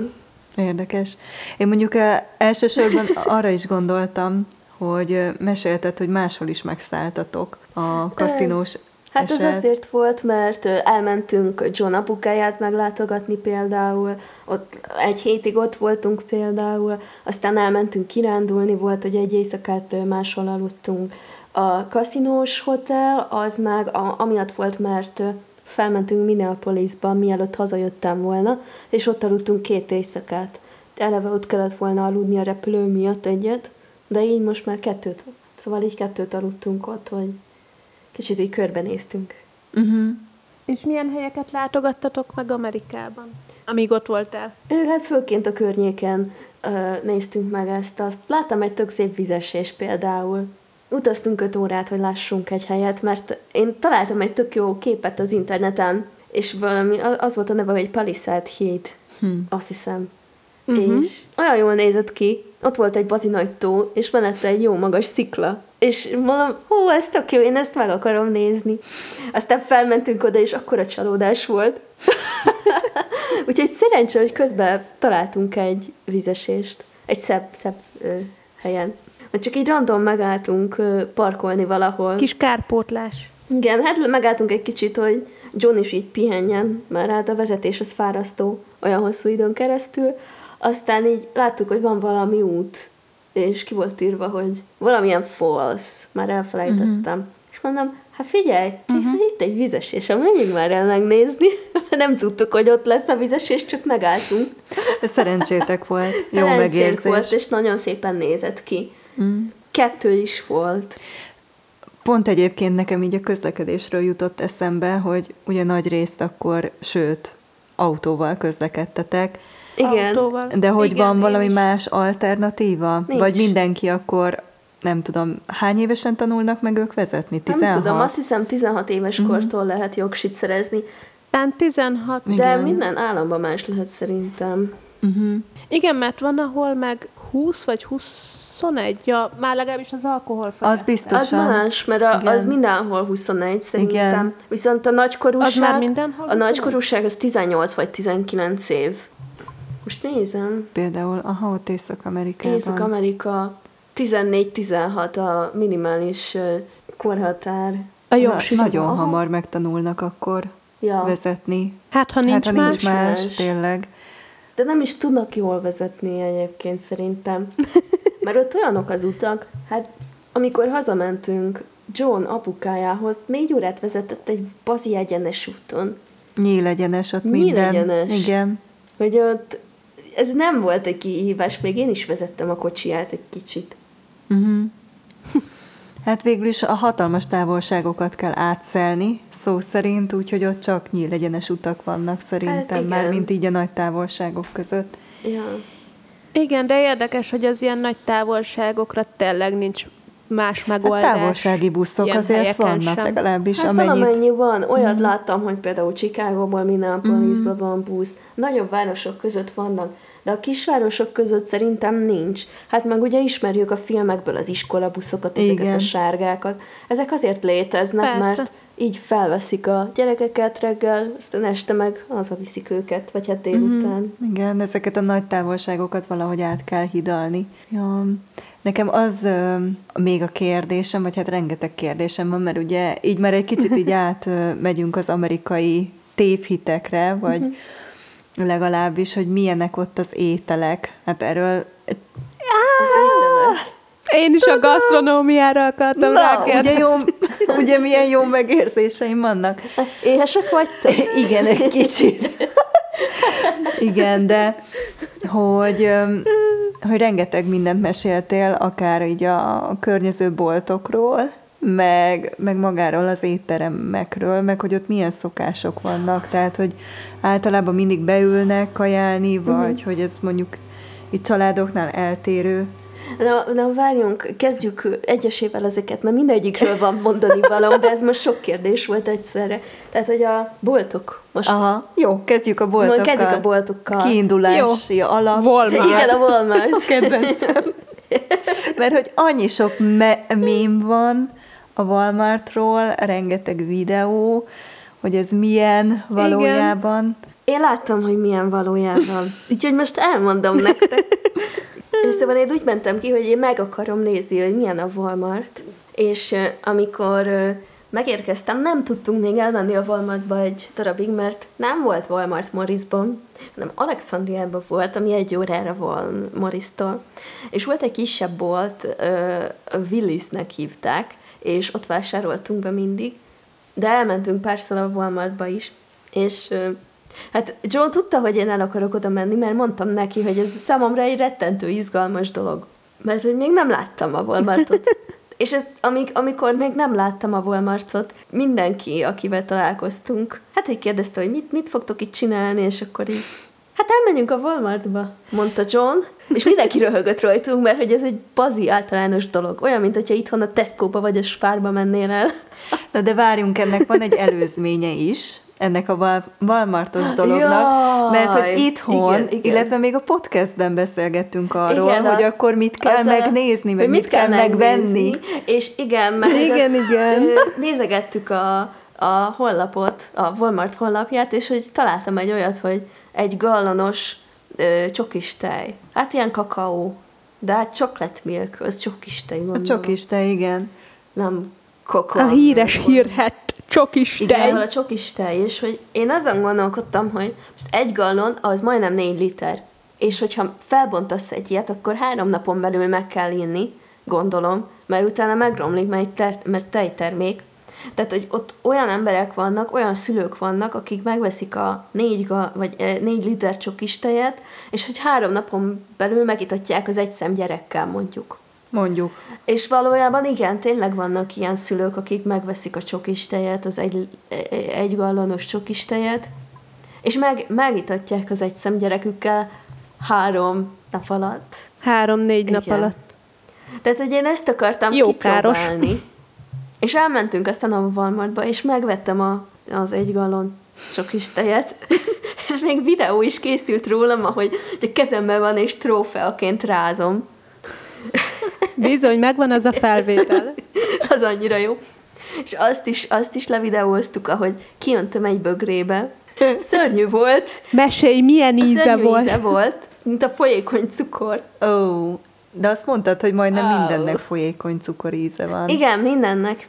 Érdekes. Én mondjuk elsősorban arra is gondoltam, hogy mesélted, hogy máshol is megszálltatok a kaszinós Hát eset. az azért volt, mert elmentünk John apukáját meglátogatni például, ott egy hétig ott voltunk például, aztán elmentünk kirándulni, volt, hogy egy éjszakát máshol aludtunk. A kaszinós hotel az meg a, amiatt volt, mert felmentünk Minneapolisba, mielőtt hazajöttem volna, és ott aludtunk két éjszakát. Eleve ott kellett volna aludni a repülő miatt egyet, de így most már kettőt. Szóval így kettőt aludtunk ott, hogy kicsit így körbenéztünk. Uh-huh. És milyen helyeket látogattatok meg Amerikában, amíg ott voltál? Ő, hát főként a környéken uh, néztünk meg ezt. Azt láttam egy tök szép vizesés például. Utaztunk öt órát, hogy lássunk egy helyet, mert én találtam egy tök jó képet az interneten, és valami, az volt a neve, hogy Palisade Híd, hmm. azt hiszem. Uh-huh. És olyan jól nézett ki, ott volt egy bazi nagy tó, és mellette egy jó magas szikla. És mondom, hú, ez tök jó, én ezt meg akarom nézni. Aztán felmentünk oda, és akkora csalódás volt. Úgyhogy szerencsé, hogy közben találtunk egy vizesést. Egy szebb, szebb ö, helyen. Csak így random megálltunk parkolni valahol. Kis kárpótlás. Igen, hát megálltunk egy kicsit, hogy John is így pihenjen, mert hát a vezetés az fárasztó olyan hosszú időn keresztül. Aztán így láttuk, hogy van valami út, és ki volt írva, hogy valamilyen false, már elfelejtettem. Uh-huh. És mondom, hát figyelj, uh-huh. itt egy vizesés, menjünk már el megnézni. Nem tudtuk, hogy ott lesz a vizesés, csak megálltunk. Szerencsétek volt, jó megérzés. volt, és nagyon szépen nézett ki. Kettő is volt. Pont egyébként nekem így a közlekedésről jutott eszembe, hogy ugye nagy részt akkor, sőt, autóval közlekedtetek, igen. Autóval. De hogy Igen, van valami is. más alternatíva? Nincs. Vagy mindenki akkor nem tudom, hány évesen tanulnak meg ők vezetni? 16? Nem tudom, azt hiszem 16 éves uh-huh. kortól lehet jogsit szerezni. Tán 16. De Igen. minden államban más lehet szerintem. Uh-huh. Igen, mert van, ahol meg 20 vagy 21, ja, már legalábbis az alkohol felett. Az biztosan. Az más, mert a, az mindenhol 21 szerintem. Igen. Viszont a nagykorúság, az már mindenhol a nagykorúság az 18 vagy 19 év. Most nézem. Például, aha, ott Észak-Amerikában. Észak-Amerika 14-16 a minimális korhatár. A jó, Na, nagyon aha. hamar megtanulnak akkor ja. vezetni. Hát, ha nincs, hát, ha nincs más, más, tényleg. De nem is tudnak jól vezetni egyébként szerintem. Mert ott olyanok az utak, hát amikor hazamentünk John apukájához, négy órát vezetett egy bazi egyenes úton. Nyíl egyenes ott Nyíl minden. Egyenes. Igen. Hogy ott ez nem volt egy kihívás, még én is vezettem a kocsiját egy kicsit. Uh-huh. Hát végül is a hatalmas távolságokat kell átszelni, szó szerint, úgyhogy ott csak nyílegyenes utak vannak szerintem, hát már mint így a nagy távolságok között. Ja. Igen, de érdekes, hogy az ilyen nagy távolságokra tényleg nincs más hát megoldás. Hát távolsági buszok azért vannak, sem. legalábbis hát amennyit... valamennyi van. Olyat mm. láttam, hogy például Chicagóból Minneapolisba mm. van busz. Nagyobb városok között vannak, de a kisvárosok között szerintem nincs. Hát meg ugye ismerjük a filmekből az iskolabuszokat, ezeket Igen. a sárgákat. Ezek azért léteznek, Persze. mert így felveszik a gyerekeket reggel, aztán este meg viszik őket, vagy hát délután. Mm, igen, ezeket a nagy távolságokat valahogy át kell hidalni. Ja. Nekem az ö, még a kérdésem, vagy hát rengeteg kérdésem van, mert ugye így már egy kicsit így át megyünk az amerikai tévhitekre, vagy uh-huh. Legalábbis, hogy milyenek ott az ételek. Hát erről... Az ételek. Én is a gasztronómiára akartam Na, ugye, jó, ugye milyen jó megérzéseim vannak. Éhesek vagytok? Igen, egy kicsit. Igen, de hogy, hogy rengeteg mindent meséltél, akár így a környező boltokról, meg, meg magáról az étteremekről, meg hogy ott milyen szokások vannak, tehát hogy általában mindig beülnek kajálni, vagy uh-huh. hogy ez mondjuk itt családoknál eltérő. Na, na várjunk, kezdjük egyesével ezeket, mert mindegyikről van mondani valami, de ez most sok kérdés volt egyszerre. Tehát, hogy a boltok most... Aha, jó, kezdjük a boltokkal. Kezdjük a boltokkal. Kiindulási jó. alap. Walmart. Igen, a Walmart. Kedvencem. Mert hogy annyi sok me- mém van, a Walmartról, rengeteg videó, hogy ez milyen valójában. Igen. Én láttam, hogy milyen valójában. Úgyhogy most elmondom nektek. És szóval én úgy mentem ki, hogy én meg akarom nézni, hogy milyen a Walmart. És amikor megérkeztem, nem tudtunk még elmenni a Walmartba egy darabig, mert nem volt Walmart Morrisban, hanem Alexandriában volt, ami egy órára volt Morris-tól. És volt egy kisebb bolt, uh, Willisnek hívták, és ott vásároltunk be mindig, de elmentünk párszor a Walmartba is, és Hát John tudta, hogy én el akarok oda menni, mert mondtam neki, hogy ez számomra egy rettentő izgalmas dolog. Mert hogy még nem láttam a Walmartot. És ez, amik, amikor még nem láttam a Walmartot, mindenki, akivel találkoztunk, hát így kérdezte, hogy mit, mit fogtok itt csinálni, és akkor így, hát elmenjünk a Walmartba, mondta John, és mindenki röhögött rajtunk, mert hogy ez egy bazi általános dolog. Olyan, mint hogyha itthon a Tesco-ba vagy a Spárba mennél el. Na de várjunk, ennek van egy előzménye is, ennek a Walmartos dolognak, Jaj, mert hogy itthon, igen, igen. illetve még a podcastben beszélgettünk arról, igen, hogy akkor mit kell megnézni, meg mit, mit kell, kell megvenni. És igen, mert igen, igen. nézegettük a, a honlapot, a Walmart honlapját, és hogy találtam egy olyat, hogy egy gallonos ö, csokis tej. Hát ilyen kakaó, de hát chocolate milk, az csokis tej, gondolom. A csokis tej, igen. Nem kokó. A híres hírhet csokis tej. Igen, a csokis tej, és hogy én azon gondolkodtam, hogy most egy gallon az majdnem négy liter, és hogyha felbontasz egy ilyet, akkor három napon belül meg kell inni, gondolom, mert utána megromlik, mert, ter- mert tejtermék. Tehát, hogy ott olyan emberek vannak, olyan szülők vannak, akik megveszik a négy, vagy eh, négy liter csokis tejet, és hogy három napon belül megitatják az egy szem gyerekkel, mondjuk. Mondjuk. És valójában igen, tényleg vannak ilyen szülők, akik megveszik a csokis tejet, az egy, egy gallonos csokis tejet, és meg, megitatják az egy gyerekükkel három nap alatt. Három-négy nap alatt. Tehát, hogy én ezt akartam Jó kipróbálni. Káros. És elmentünk aztán a Walmartba, és megvettem a, az egy gallon csokis tejet, és még videó is készült rólam, ahogy a kezemben van, és trófeaként rázom. Bizony, megvan az a felvétel. az annyira jó. És azt is, azt is levideóztuk, ahogy kiöntöm egy bögrébe. Szörnyű volt. Mesélj, milyen íze Szörnyű volt. íze volt, mint a folyékony cukor. Ó, oh, de azt mondtad, hogy majdnem oh. mindennek folyékony cukor íze van. Igen, mindennek.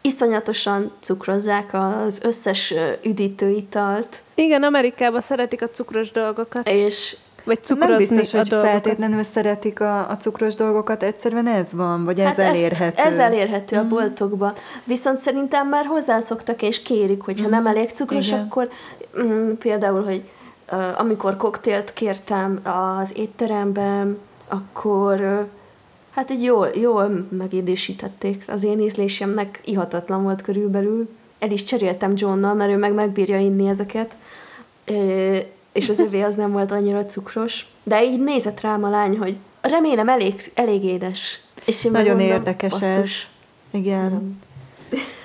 Iszonyatosan cukrozzák az összes üdítőitalt. Igen, Amerikában szeretik a cukros dolgokat. És vagy cukrozni Nem biztos, hogy dolgokat. feltétlenül szeretik a, a cukros dolgokat, egyszerűen ez van, vagy hát ez elérhető. ez elérhető mm. a boltokban. Viszont szerintem már hozzászoktak és kérik, hogyha mm. nem elég cukros, Igen. akkor mm, például, hogy uh, amikor koktélt kértem az étteremben, akkor hát így jól, jól megédésítették. Az én ízlésemnek ihatatlan volt körülbelül. El is cseréltem Johnnal, mert ő meg megbírja inni ezeket. És az övé az nem volt annyira cukros. De így nézett rám a lány, hogy remélem elég, elég édes. És én Nagyon mondom, érdekes basszus. ez. Igen. Nem.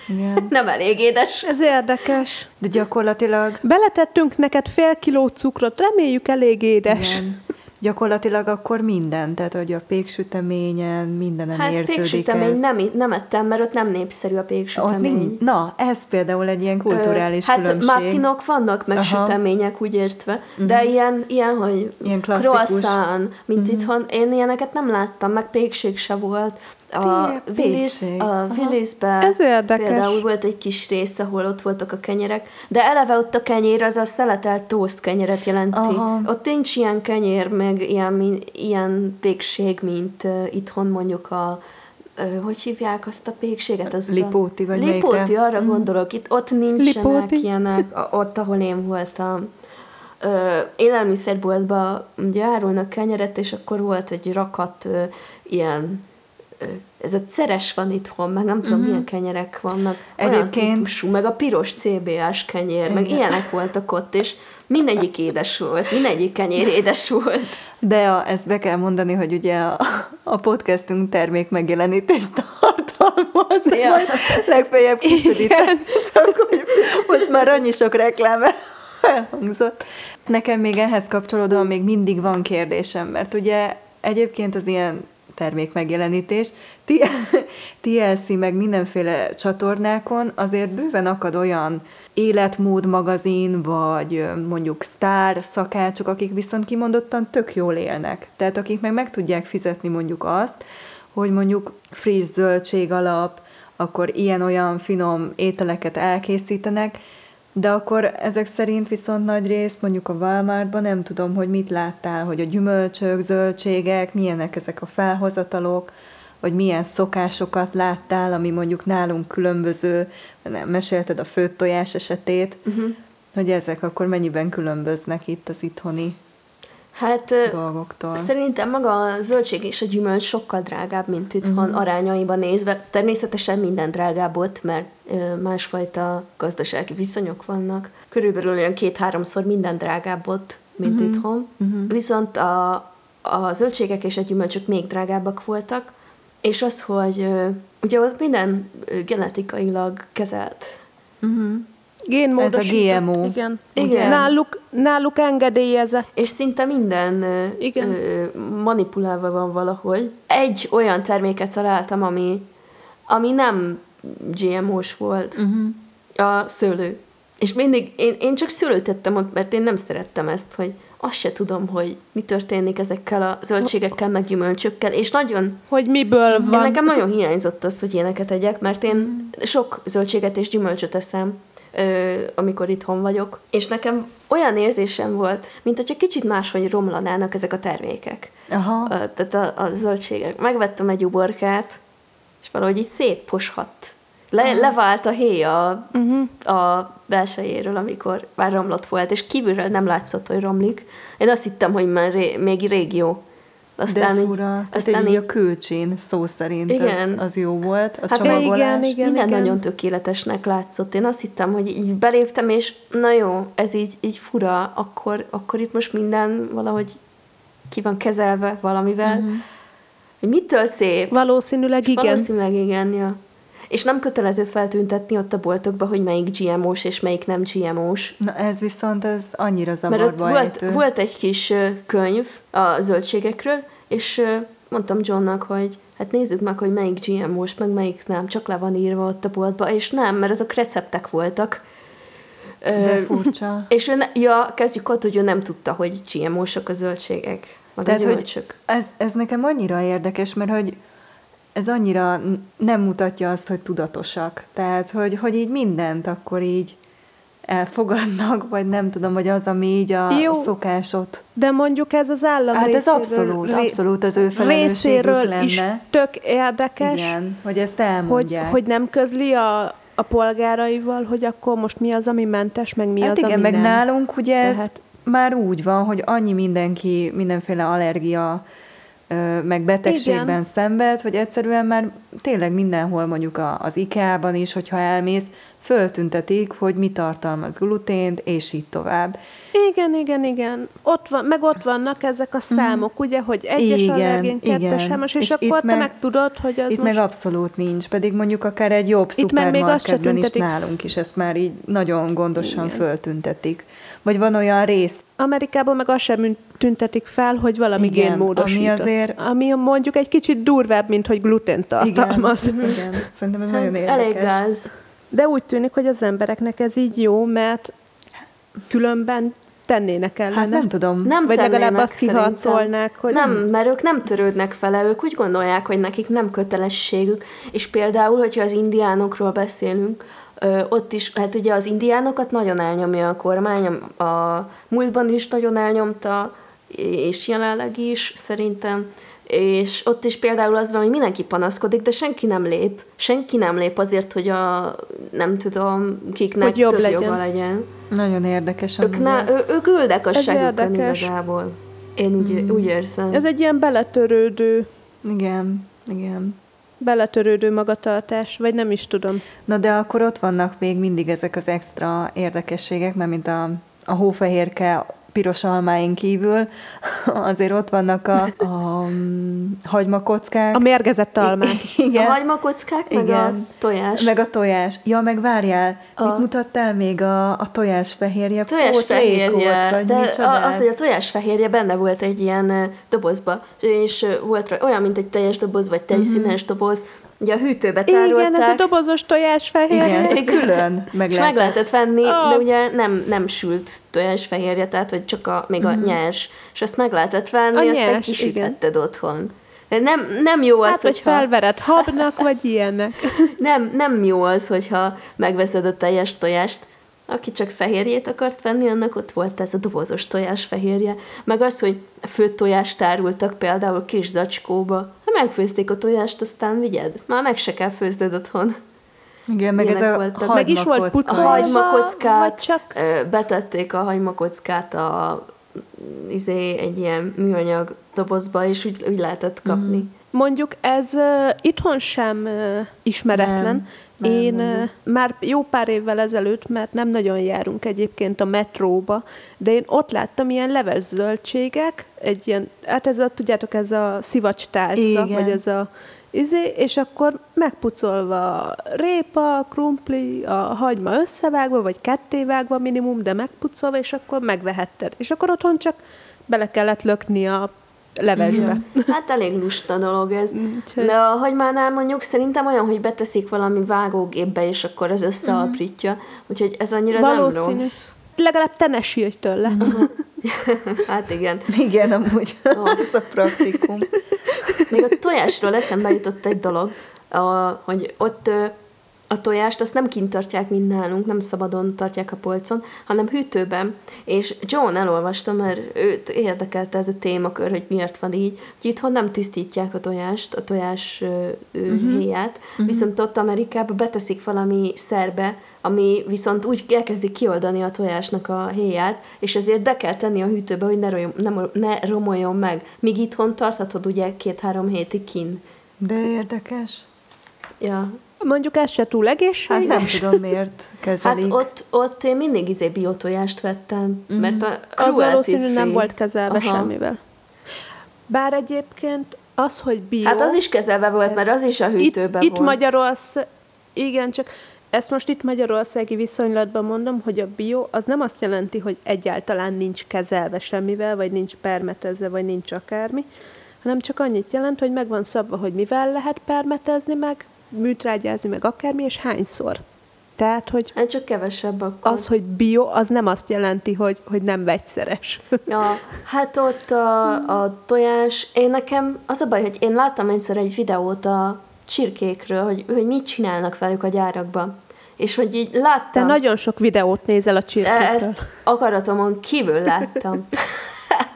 Igen. nem elég édes. Ez érdekes. De gyakorlatilag... Beletettünk neked fél kiló cukrot, reméljük elég édes. Igen gyakorlatilag akkor minden, tehát hogy a péksüteményen mindenem hát érződik péksütemény ez. nem, nem ettem, mert ott nem népszerű a péksütemény. na, ez például egy ilyen kulturális Ö, hát különbség. Hát muffinok vannak, meg Aha. sütemények, úgy értve, uh-huh. de ilyen, ilyen hogy ilyen croissant, mint uh-huh. itthon, én ilyeneket nem láttam, meg pékség se volt. A Willis, a Willisben Ez érdekes. például volt egy kis rész, ahol ott voltak a kenyerek, de eleve ott a kenyér az a szeletelt toast kenyeret jelenti. Aha. Ott nincs ilyen kenyér, meg ilyen, ilyen pékség, mint uh, itthon mondjuk a uh, hogy hívják azt a pékséget? Az Lipóti, vagy Lipóti, melyikre? arra mm. gondolok. Itt ott nincsenek Lipóti. ilyenek, ott, ahol én voltam. Uh, élelmiszerboltban ugye árulnak kenyeret, és akkor volt egy rakat uh, ilyen ez a ceres van itthon, meg nem tudom, uh-huh. milyen kenyerek vannak. Egyébként... Típusú, meg a piros CBA-s kenyér, meg ilyenek voltak ott, és mindegyik édes volt, mindegyik kenyér édes volt. De a, ezt be kell mondani, hogy ugye a, a podcastunk termék megjelenítést tartalmaz, ja. majd legfeljebb kiszedítem, csak hogy most már annyi sok reklám elhangzott. Nekem még ehhez kapcsolódóan még mindig van kérdésem, mert ugye egyébként az ilyen termék megjelenítés. TLC meg mindenféle csatornákon azért bőven akad olyan életmód magazin, vagy mondjuk sztár szakácsok, akik viszont kimondottan tök jól élnek. Tehát akik meg meg tudják fizetni mondjuk azt, hogy mondjuk friss zöldség alap, akkor ilyen-olyan finom ételeket elkészítenek, de akkor ezek szerint viszont nagy részt mondjuk a Walmartban nem tudom, hogy mit láttál, hogy a gyümölcsök, zöldségek, milyenek ezek a felhozatalok, vagy milyen szokásokat láttál, ami mondjuk nálunk különböző, nem, mesélted a főtt tojás esetét, uh-huh. hogy ezek akkor mennyiben különböznek itt az itthoni Hát dolgoktól. Szerintem maga a zöldség és a gyümölcs sokkal drágább, mint itthon uh-huh. arányaiban nézve. Természetesen minden drágább ott, mert másfajta gazdasági viszonyok vannak. Körülbelül olyan két-háromszor minden drágább ott, mint uh-huh. itthon. Uh-huh. Viszont a, a zöldségek és a gyümölcsök még drágábbak voltak, és az, hogy ugye ott minden genetikailag kezelt. Uh-huh. Génmódosított. Ez a GMO. Igen. Igen. Náluk, náluk engedélyezett. És szinte minden Igen. Ö, manipulálva van valahogy. Egy olyan terméket találtam, ami, ami nem GMO-s volt. Uh-huh. A szőlő. És mindig, én, én csak szőlőt tettem ott, mert én nem szerettem ezt, hogy azt se tudom, hogy mi történik ezekkel a zöldségekkel, meg gyümölcsökkel, és nagyon... Hogy miből van. Én nekem nagyon hiányzott az, hogy éneket tegyek, mert én mm. sok zöldséget és gyümölcsöt eszem, amikor itthon vagyok, és nekem olyan érzésem volt, mint hogyha kicsit máshogy romlanának ezek a termékek. Aha. Tehát a, a zöldségek. Megvettem egy uborkát, és valahogy így szétposhatt. Le, levált a héj a, uh-huh. a belsejéről, amikor már romlott volt, és kívülről nem látszott, hogy romlik. Én azt hittem, hogy már ré, még régió. Aztán De fura, így, aztán így a külcsén szó szerint igen. Az, az jó volt, a hát csomagolás. Igen, igen, Minden igen. nagyon tökéletesnek látszott. Én azt hittem, hogy így beléptem, és na jó, ez így, így fura, akkor, akkor itt most minden valahogy ki van kezelve valamivel. Uh-huh. Hogy mitől szép? Valószínűleg igen. Valószínűleg igen, ja. És nem kötelező feltüntetni ott a boltokba, hogy melyik GMO-s és melyik nem GMO-s. Na ez viszont ez annyira zavarba Mert ott volt, volt egy kis könyv a zöldségekről, és mondtam Johnnak, hogy hát nézzük meg, hogy melyik GMO-s, meg melyik nem, csak le van írva ott a boltba, és nem, mert azok receptek voltak. De furcsa. És ő, ne, ja, kezdjük ott, hogy ő nem tudta, hogy GMO-sok a zöldségek, meg Tehát, a Hogy ez, ez nekem annyira érdekes, mert hogy ez annyira nem mutatja azt, hogy tudatosak. Tehát, hogy, hogy így mindent akkor így elfogadnak, vagy nem tudom, hogy az, ami így a Jó, szokásot. De mondjuk ez az állam Hát ez abszolút, abszolút az ő felelősségük lenne. is tök érdekes. Igen, hogy ezt elmondják. Hogy, hogy nem közli a, a polgáraival, hogy akkor most mi az, ami mentes, meg mi hát az, igen, ami meg nem. nálunk ugye Tehát... ez már úgy van, hogy annyi mindenki mindenféle allergia meg betegségben Igen. szenved, hogy egyszerűen már tényleg mindenhol mondjuk az IKEA-ban is, hogyha elmész, föltüntetik, hogy mi tartalmaz glutént, és így tovább. Igen, igen, igen. Ott van, meg ott vannak ezek a mhm. számok, mm. ugye, hogy egyes igen, allergén, kettes hámos, és, és akkor te meg, meg tudod, hogy az Itt most... meg abszolút nincs, pedig mondjuk akár egy jobb szupermarketben is nálunk is ezt már így nagyon gondosan igen. föltüntetik. Vagy van olyan rész. Amerikában meg azt sem tüntetik fel, hogy valami igen, génmódosított. Ami azért... Ami mondjuk egy kicsit durvább, mint hogy gluten tartalmaz. Igen, igen. szerintem ez hát, nagyon érdekes. Elég gáz. De úgy tűnik, hogy az embereknek ez így jó, mert különben tennének ellene. Hát nem tudom. Nem Vagy legalább azt kiharcolnák, hogy... Nem, mert ők nem törődnek vele, ők úgy gondolják, hogy nekik nem kötelességük. És például, hogyha az indiánokról beszélünk, ö, ott is, hát ugye az indiánokat nagyon elnyomja a kormány, a múltban is nagyon elnyomta, és jelenleg is szerintem, és ott is például az van, hogy mindenki panaszkodik, de senki nem lép. Senki nem lép azért, hogy a nem tudom, kiknek hogy jobb több legyen. joga legyen. Nagyon érdekes. Ők, ne, ő, ők üldek a segükön igazából. Én úgy, mm. úgy érzem. Ez egy ilyen beletörődő. Igen, igen. Beletörődő magatartás, vagy nem is tudom. Na de akkor ott vannak még mindig ezek az extra érdekességek, mert mint a, a hófehérke piros almáink kívül, azért ott vannak a, a mm, hagymakockák. A mérgezett almák. Igen. A hagymakockák, meg Igen. a tojás. Meg a tojás. Ja, meg várjál, a... mit mutattál még a, a tojásfehérje? Tojásfehérje, volt, vagy de az, hogy a tojásfehérje benne volt egy ilyen dobozba, és volt olyan, mint egy teljes doboz, vagy tejszínes mm-hmm. doboz, Ugye a hűtőbe tárolták. Igen, ez a dobozos tojásfehérje. Igen, külön meg lehet. meg lehetett venni, oh. de ugye nem, nem sült tojásfehérje, tehát hogy csak a, még a mm. nyers. És ezt meg lehetett venni, a aztán nyers, kisütetted otthon. Nem, nem jó az, hát, hogyha... hogy felvered habnak, vagy ilyenek. nem, nem jó az, hogyha megveszed a teljes tojást, aki csak fehérjét akart venni, annak ott volt ez a dobozos tojás fehérje. Meg az, hogy főtt tojást tárultak például kis zacskóba. Ha megfőzték a tojást, aztán vigyed. Már meg se kell főznöd otthon. Igen, meg Ilyenek ez a voltak. Meg is volt pucolva, a hagymakockát, csak... betették a hagymakockát a izé, egy ilyen műanyag dobozba, és úgy, úgy lehetett kapni. Mm. Mondjuk ez uh, itthon sem uh, ismeretlen, nem. Nem, Én nem. már jó pár évvel ezelőtt, mert nem nagyon járunk egyébként a metróba, de én ott láttam ilyen leves zöldségek, egy ilyen, hát ez a, tudjátok, ez a szivacs Igen. vagy ez a izé, és akkor megpucolva répa, krumpli, a hagyma összevágva, vagy kettévágva minimum, de megpucolva, és akkor megvehetted. És akkor otthon csak bele kellett lökni a levesbe. Mm. Hát elég lusta dolog ez. De a hagymánál mondjuk szerintem olyan, hogy beteszik valami vágógépbe, és akkor ez összeaprítja. Mm. Úgyhogy ez annyira Valószínű. nem rossz. Legalább te ne sírj tőle. hát igen. Igen, amúgy oh. ez a praktikum. Még a tojásról eszembe jutott egy dolog, a, hogy ott a tojást azt nem kint tartják, mint nálunk, nem szabadon tartják a polcon, hanem hűtőben. És John elolvasta, mert őt érdekelte ez a témakör, hogy miért van így, hogy itthon nem tisztítják a tojást, a tojás uh-huh. héját, uh-huh. viszont ott Amerikában beteszik valami szerbe, ami viszont úgy elkezdik kioldani a tojásnak a héját, és ezért be kell tenni a hűtőbe, hogy ne, rojom, ne, ne romoljon meg. Míg itthon tarthatod ugye két-három hétig kin. De érdekes. Ja, Mondjuk ez se túl egészséges. Hát nem tudom, miért kezelik. Hát ott, ott én mindig izé biotojást vettem, mm. mert a Az valószínű nem volt kezelve Aha. semmivel. Bár egyébként az, hogy bio... Hát az is kezelve volt, ez, mert az is a hűtőben itt, volt. Itt Magyarország... Igen, csak ezt most itt magyarországi viszonylatban mondom, hogy a bio az nem azt jelenti, hogy egyáltalán nincs kezelve semmivel, vagy nincs permetezve, vagy nincs akármi, hanem csak annyit jelent, hogy megvan szabva, hogy mivel lehet permetezni meg, műtrágyázni, meg akármi, és hányszor. Tehát, hogy... Hát csak kevesebb akkor. Az, hogy bio, az nem azt jelenti, hogy, hogy nem vegyszeres. Ja, hát ott a, a tojás, én nekem, az a baj, hogy én láttam egyszer egy videót a csirkékről, hogy, hogy mit csinálnak velük a gyárakba. És hogy így láttam... Te nagyon sok videót nézel a csirkékről. Ezt akaratomon kívül láttam.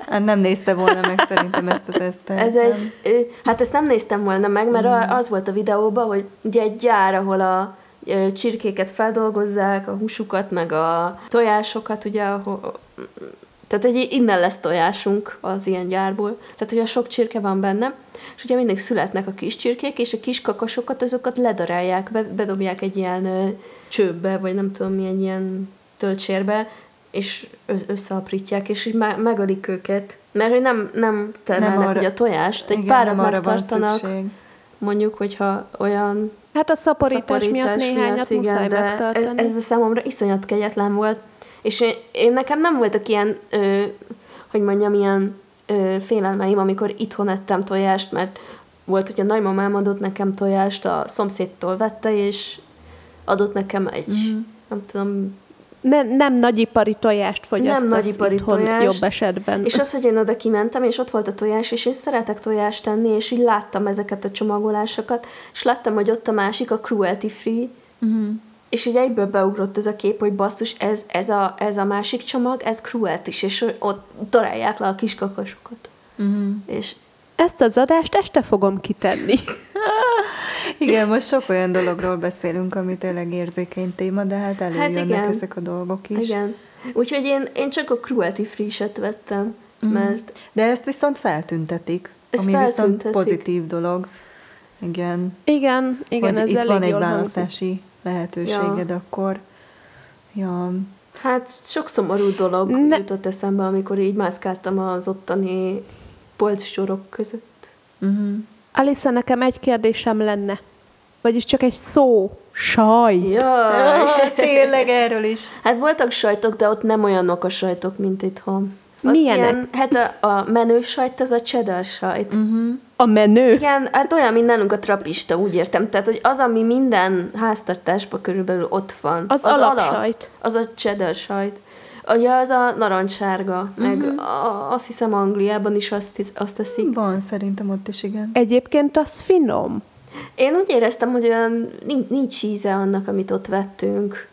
Hát nem nézte volna meg szerintem ezt az esztet. Ez egy, hát ezt nem néztem volna meg, mert mm. az volt a videóban, hogy ugye egy gyár, ahol a csirkéket feldolgozzák, a húsukat, meg a tojásokat, ugye, tehát egy innen lesz tojásunk az ilyen gyárból. Tehát ugye sok csirke van benne, és ugye mindig születnek a kis csirkék, és a kis kakasokat, azokat ledarálják, bedobják egy ilyen csőbe, vagy nem tudom milyen ilyen töltsérbe, és összeaprítják, és így megölik őket. Mert hogy nem, nem termelnek nem arra, ugye a tojást, egy igen, párat megtartanak. Mondjuk, hogyha olyan Hát a szaporítás, szaporítás miatt néhányat miatt, igen, muszáj de megtartani. Ez, ez a számomra iszonyat kegyetlen volt. És én, én nekem nem voltak ilyen, ö, hogy mondjam, ilyen ö, félelmeim, amikor itthon ettem tojást, mert volt, hogy a nagymamám adott nekem tojást, a szomszédtól vette, és adott nekem egy, mm. nem tudom, nem, nem nagyipari tojást fogyasztasz nem nagyipari itthon tojást. jobb esetben. És az, hogy én oda kimentem, és ott volt a tojás, és én szeretek tojást tenni, és így láttam ezeket a csomagolásokat, és láttam, hogy ott a másik, a cruelty free, uh-huh. és így egyből beugrott ez a kép, hogy basszus, ez, ez, a, ez a másik csomag, ez cruelty is, és ott darálják le a kis kakasokat. Uh-huh. És ezt az adást este fogom kitenni. igen, most sok olyan dologról beszélünk, ami tényleg érzékeny téma, de hát előjönnek hát ezek a dolgok is. Igen. Úgyhogy én, én csak a cruelty free-set vettem, mm. mert... De ezt viszont feltüntetik, ezt ami feltüntetik. viszont pozitív dolog. Igen. Igen, igen, Hogy ez itt van egy választási hangzik. lehetőséged, ja. akkor... Ja. Hát sok szomorú dolog ne... jutott eszembe, amikor így mászkáltam az ottani polcsorok között. Uh-huh. Alisa, nekem egy kérdésem lenne. Vagyis csak egy szó. Sajt. Jaj. Tényleg erről is. Hát voltak sajtok, de ott nem olyanok a sajtok, mint itthon. Ott Milyenek? Ilyen, hát a, a menő sajt, az a cheddar sajt. Uh-huh. A menő? Igen, hát olyan, mint nálunk a trapista, úgy értem. Tehát, hogy az, ami minden háztartásban körülbelül ott van. Az, az alapsajt. Alap, az a cheddar sajt. Ja, az a narancssárga, uh-huh. meg mhm. a, azt hiszem Angliában is azt, azt teszik. Van, szerintem ott is, igen. Egyébként az finom. Én úgy éreztem, hogy olyan nincs, nincs íze annak, amit ott vettünk.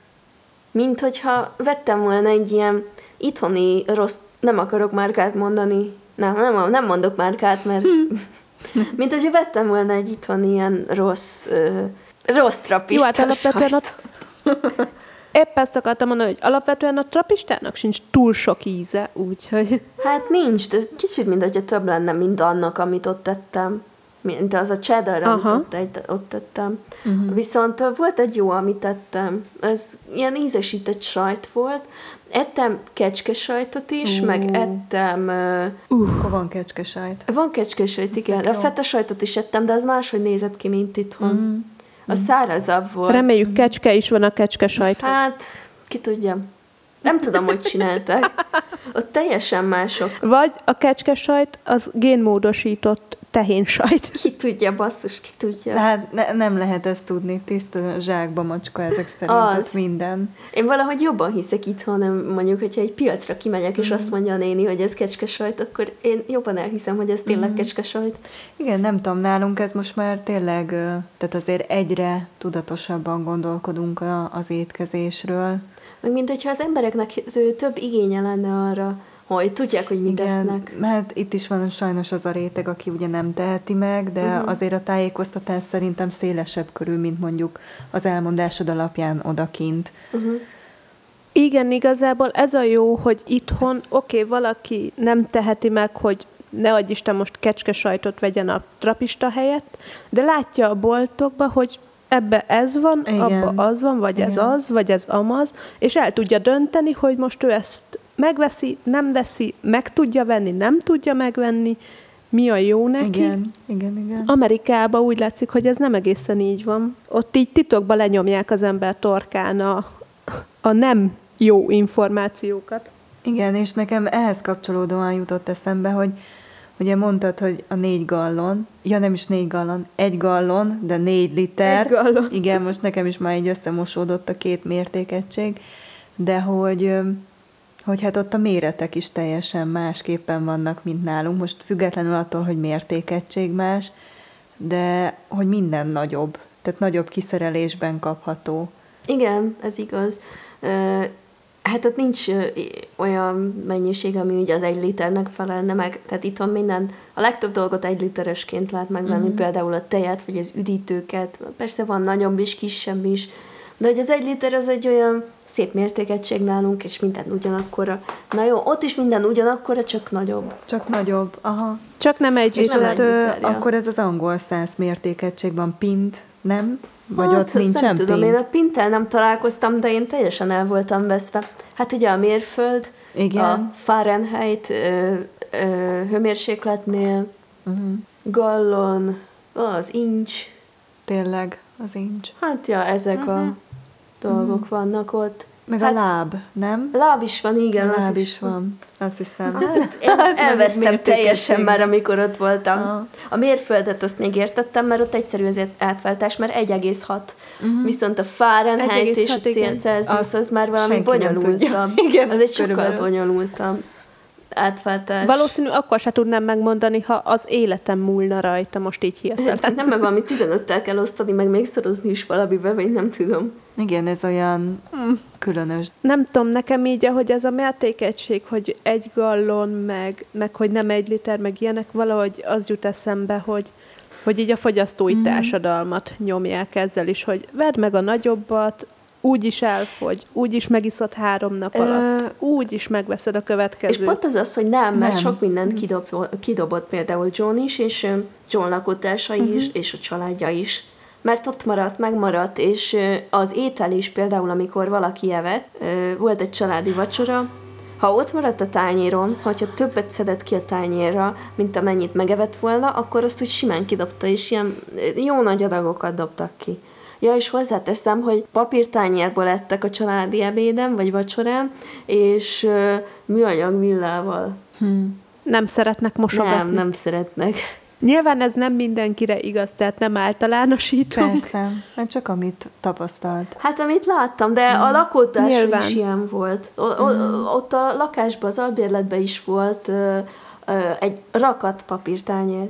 Mint hogyha vettem volna egy ilyen itthoni rossz, nem akarok márkát mondani, nem, nem, nem mondok márkát, mert hm. mint hogyha vettem volna egy itthoni ilyen rossz, ö, rossz trapista Jó, hát alapvetően ott, Épp ezt akartam mondani, hogy alapvetően a trapistának sincs túl sok íze, úgyhogy... Hát nincs, de ez kicsit, mint hogyha több lenne, mint annak, amit ott tettem. Mint az a cheddar, amit ott, egy, ott tettem. Uh-huh. Viszont volt egy jó, amit tettem. Ez ilyen ízesített sajt volt. Ettem kecskesajtot is, uh. meg ettem... Uh, akkor van kecskesajt. Van kecskesajt, igen. A feta sajtot is ettem, de az máshogy nézett ki, mint itthon. Uh-huh. A szárazabb volt. Reméljük kecske is van a kecske sajt. Hát, ki tudja. Nem tudom, hogy csinálták. Ott teljesen mások. Vagy a kecske sajt az génmódosított tehén sajt. Ki tudja, basszus, ki tudja. Hát ne, nem lehet ezt tudni, tiszta zsákba macska ezek szerint, az. ez minden. Én valahogy jobban hiszek itt, hanem mondjuk, hogyha egy piacra kimegyek, és mm. azt mondja a néni, hogy ez kecske sajt, akkor én jobban elhiszem, hogy ez tényleg mm. kecske sajt. Igen, nem tudom, nálunk ez most már tényleg, tehát azért egyre tudatosabban gondolkodunk a, az étkezésről. Meg mint hogyha az embereknek több igénye lenne arra, hogy tudják, hogy mit Igen, esznek. mert itt is van sajnos az a réteg, aki ugye nem teheti meg, de uh-huh. azért a tájékoztatás szerintem szélesebb körül, mint mondjuk az elmondásod alapján odakint. Uh-huh. Igen, igazából ez a jó, hogy itthon, oké, okay, valaki nem teheti meg, hogy ne adj Isten most kecske sajtot vegyen a trapista helyett, de látja a boltokba, hogy ebbe ez van, Igen. abba az van, vagy Igen. ez az, vagy ez amaz, és el tudja dönteni, hogy most ő ezt megveszi, nem veszi, meg tudja venni, nem tudja megvenni, mi a jó neki. Igen, igen, igen. Amerikában úgy látszik, hogy ez nem egészen így van. Ott így titokba lenyomják az ember torkán a, a nem jó információkat. Igen, és nekem ehhez kapcsolódóan jutott eszembe, hogy ugye mondtad, hogy a négy gallon, ja nem is négy gallon, egy gallon, de négy liter. Egy gallon. Igen, most nekem is már így összemosódott a két mértékegység, de hogy hogy hát ott a méretek is teljesen másképpen vannak, mint nálunk. Most függetlenül attól, hogy mértékegység más, de hogy minden nagyobb, tehát nagyobb kiszerelésben kapható. Igen, ez igaz. Hát ott nincs olyan mennyiség, ami ugye az egy liternek felelne meg, tehát itt van minden, a legtöbb dolgot egy literesként lehet megvenni, mm-hmm. például a tejet, vagy az üdítőket, persze van nagyobb is, kisebb is, de hogy az egy liter az egy olyan szép mértékegység nálunk, és minden ugyanakkora. Na jó, ott is minden ugyanakkora, csak nagyobb. Csak nagyobb, aha. Csak nem egy És ott akkor ez az angol száz mértékegység van, pint, nem? Vagy hát, ott nincsen nem tudom, én a pinttel nem találkoztam, de én teljesen el voltam veszve. Hát ugye a mérföld, Igen. a Fahrenheit ö, ö, hőmérsékletnél, uh-huh. gallon, az inch. Tényleg, az inch. Hát ja, ezek uh-huh. a dolgok mm. vannak ott. Meg hát, a láb, nem? Láb is van, igen. A láb is, is van. Azt hiszem. Hát, én hát, elvesztem teljesen már, amikor ott voltam. Ah. A mérföldet azt még értettem, mert ott egyszerű az átváltás, mert 1,6. Uh-huh. Viszont a Fahrenheit és a Celsius az már valami bonyolultabb. Igen, az egy sokkal bonyolultabb átváltás. Valószínű akkor se tudnám megmondani, ha az életem múlna rajta, most így hirtelen. Hát nem, mert valami 15-tel kell osztani, meg még szorozni is valamivel, vagy nem tudom. Igen, ez olyan hmm. különös. Nem tudom, nekem így, ahogy ez a mértékegység, hogy egy gallon, meg, meg hogy nem egy liter, meg ilyenek, valahogy az jut eszembe, hogy hogy így a fogyasztói mm. társadalmat nyomják ezzel is, hogy vedd meg a nagyobbat, úgy is elfogy, úgy is megiszod három nap alatt, Ö... úgy is megveszed a következőt. És pont az az, hogy nem, mert nem. sok mindent kidob, kidobott például John is, és John lakótársai uh-huh. is, és a családja is. mert ott maradt, megmaradt, és az étel is például, amikor valaki evett, volt egy családi vacsora, ha ott maradt a tányéron, hogyha többet szedett ki a tányérra, mint amennyit megevett volna, akkor azt úgy simán kidobta, és ilyen jó nagy adagokat dobtak ki. Ja, és hozzáteszem, hogy papírtányérból ettek a családi ebédem, vagy vacsorám, és uh, műanyag villával. Hmm. Nem szeretnek mosogatni? Nem, nem szeretnek. Nyilván ez nem mindenkire igaz, tehát nem általánosítunk. Persze, mert csak amit tapasztalt. Hát amit láttam, de mm. a lakótárs is ilyen volt. O- o- mm. Ott a lakásban, az albérletben is volt ö, ö, egy rakat papírtányér.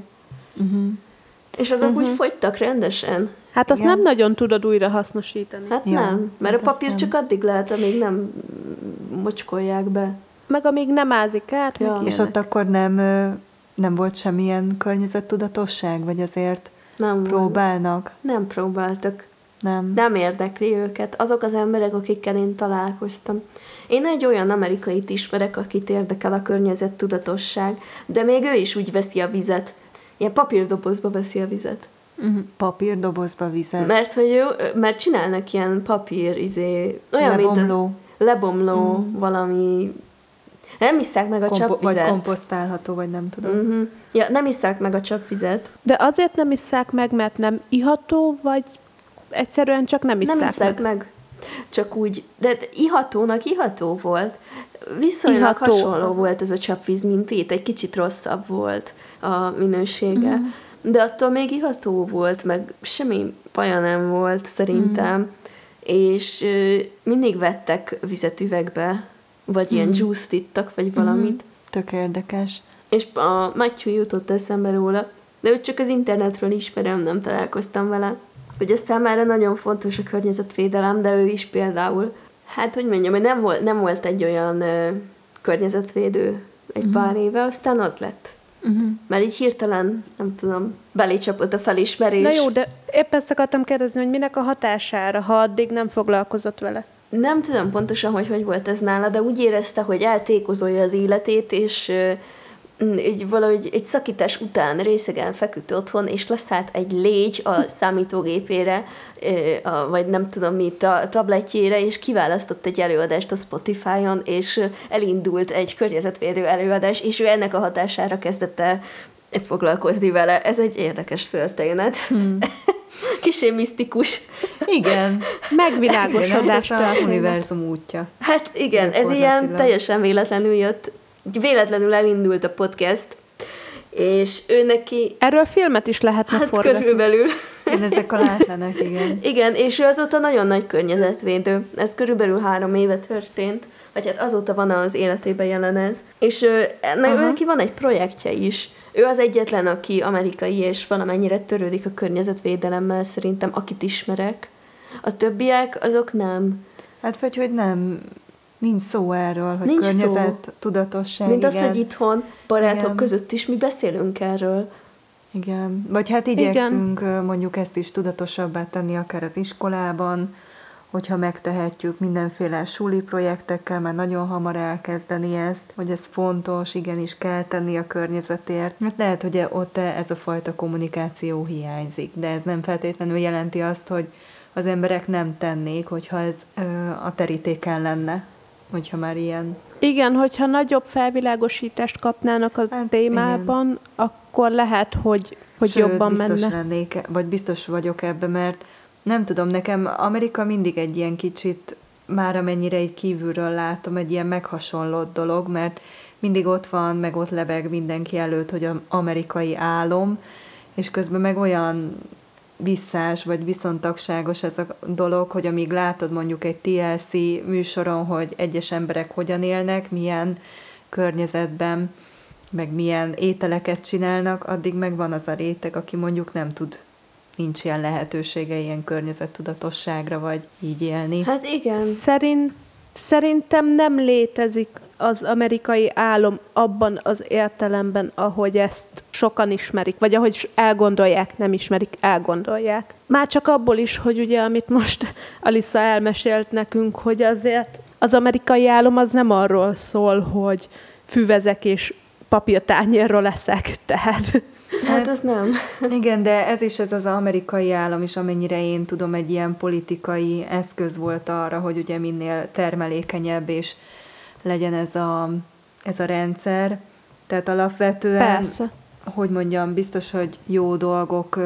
Mm-hmm. És azok mm-hmm. úgy fogytak rendesen. Hát azt Igen. nem nagyon tudod újra hasznosítani. Hát ja, nem, mert hát a papír csak addig lehet, amíg nem mocskolják be. Meg amíg nem ázik át. Ja. És ott akkor nem, nem volt semmilyen környezettudatosság, vagy azért nem próbálnak? Volt. Nem próbáltak. Nem. Nem érdekli őket. Azok az emberek, akikkel én találkoztam. Én egy olyan amerikait ismerek, akit érdekel a környezettudatosság, de még ő is úgy veszi a vizet. Ilyen papírdobozba veszi a vizet. Uh-huh. Papírdobozba vizet. Mert hogy ő, mert csinálnak ilyen papír, izé, olyan, lebomló. mint a, lebomló, uh-huh. valami nem iszták meg a Kompo- csapvizet. Vagy komposztálható, vagy nem tudom. Uh-huh. Ja, nem iszták meg a csapvizet. De azért nem iszák meg, mert nem iható, vagy egyszerűen csak nem iszák, nem iszák meg. meg. Csak úgy, de ihatónak iható volt. Viszonylag iható. hasonló volt ez a csapvíz, mint itt. Egy kicsit rosszabb volt a minősége. Uh-huh de attól még iható volt, meg semmi paja nem volt szerintem, mm. és ö, mindig vettek vizet üvegbe, vagy mm. ilyen juice ittak, vagy valamit. Mm. Tök érdekes. És a Matthew jutott eszembe róla, de őt csak az internetről ismerem, nem találkoztam vele. Hogy aztán már nagyon fontos a környezetvédelem, de ő is például, hát hogy mondjam, hogy nem volt, nem volt egy olyan ö, környezetvédő egy mm. pár éve, aztán az lett. Uh-huh. Mert így hirtelen, nem tudom, belécsapott a felismerés. Na jó, de épp ezt akartam kérdezni, hogy minek a hatására, ha addig nem foglalkozott vele. Nem tudom pontosan, hogy hogy volt ez nála, de úgy érezte, hogy eltékozolja az életét, és egy, valahogy egy szakítás után részegen feküdt otthon, és leszállt egy légy a számítógépére, vagy nem tudom mit, a tabletjére, és kiválasztott egy előadást a Spotify-on, és elindult egy környezetvédő előadás, és ő ennek a hatására kezdett el foglalkozni vele. Ez egy érdekes történet. Hmm. Kisé misztikus. Igen. Megvilágosodás. A univerzum útja. Hát igen, ez ilyen teljesen véletlenül jött véletlenül elindult a podcast, és ő neki... Erről filmet is lehetne hát forgatni. körülbelül. Én ezek a látlanak, igen. igen, és ő azóta nagyon nagy környezetvédő. Ez körülbelül három éve történt, vagy hát azóta van az életében jelen ez. És ő, ennek neki van egy projektje is. Ő az egyetlen, aki amerikai, és valamennyire törődik a környezetvédelemmel, szerintem, akit ismerek. A többiek, azok nem. Hát vagy, hogy nem Nincs szó erről, hogy Nincs környezet, szó. tudatosság. Mint igen. az, hogy itthon barátok igen. között is mi beszélünk erről. Igen, vagy hát igyekszünk igen. mondjuk ezt is tudatosabbá tenni akár az iskolában, hogyha megtehetjük mindenféle suli projektekkel, már nagyon hamar elkezdeni ezt, hogy ez fontos, igenis kell tenni a környezetért. Mert lehet, hogy ott ez a fajta kommunikáció hiányzik, de ez nem feltétlenül jelenti azt, hogy az emberek nem tennék, hogyha ez ö, a terítéken lenne hogyha már ilyen... Igen, hogyha nagyobb felvilágosítást kapnának a hát, témában, igen. akkor lehet, hogy, hogy Sőt, jobban biztos menne. lennék, vagy biztos vagyok ebbe, mert nem tudom, nekem Amerika mindig egy ilyen kicsit, már amennyire egy kívülről látom, egy ilyen meghasonlott dolog, mert mindig ott van, meg ott lebeg mindenki előtt, hogy az amerikai álom, és közben meg olyan visszás vagy viszontagságos ez a dolog, hogy amíg látod mondjuk egy TLC műsoron, hogy egyes emberek hogyan élnek, milyen környezetben, meg milyen ételeket csinálnak, addig megvan az a réteg, aki mondjuk nem tud, nincs ilyen lehetősége ilyen környezettudatosságra, vagy így élni. Hát igen. Szerint, szerintem nem létezik az amerikai álom abban az értelemben, ahogy ezt sokan ismerik, vagy ahogy elgondolják, nem ismerik, elgondolják. Már csak abból is, hogy ugye, amit most Alisa elmesélt nekünk, hogy azért az amerikai álom az nem arról szól, hogy füvezek és papírtányérról leszek, tehát Hát, az nem. Igen, de ez is ez az amerikai állam is, amennyire én tudom, egy ilyen politikai eszköz volt arra, hogy ugye minél termelékenyebb és legyen ez a, ez a rendszer. Tehát alapvetően, Persze. hogy mondjam, biztos, hogy jó dolgok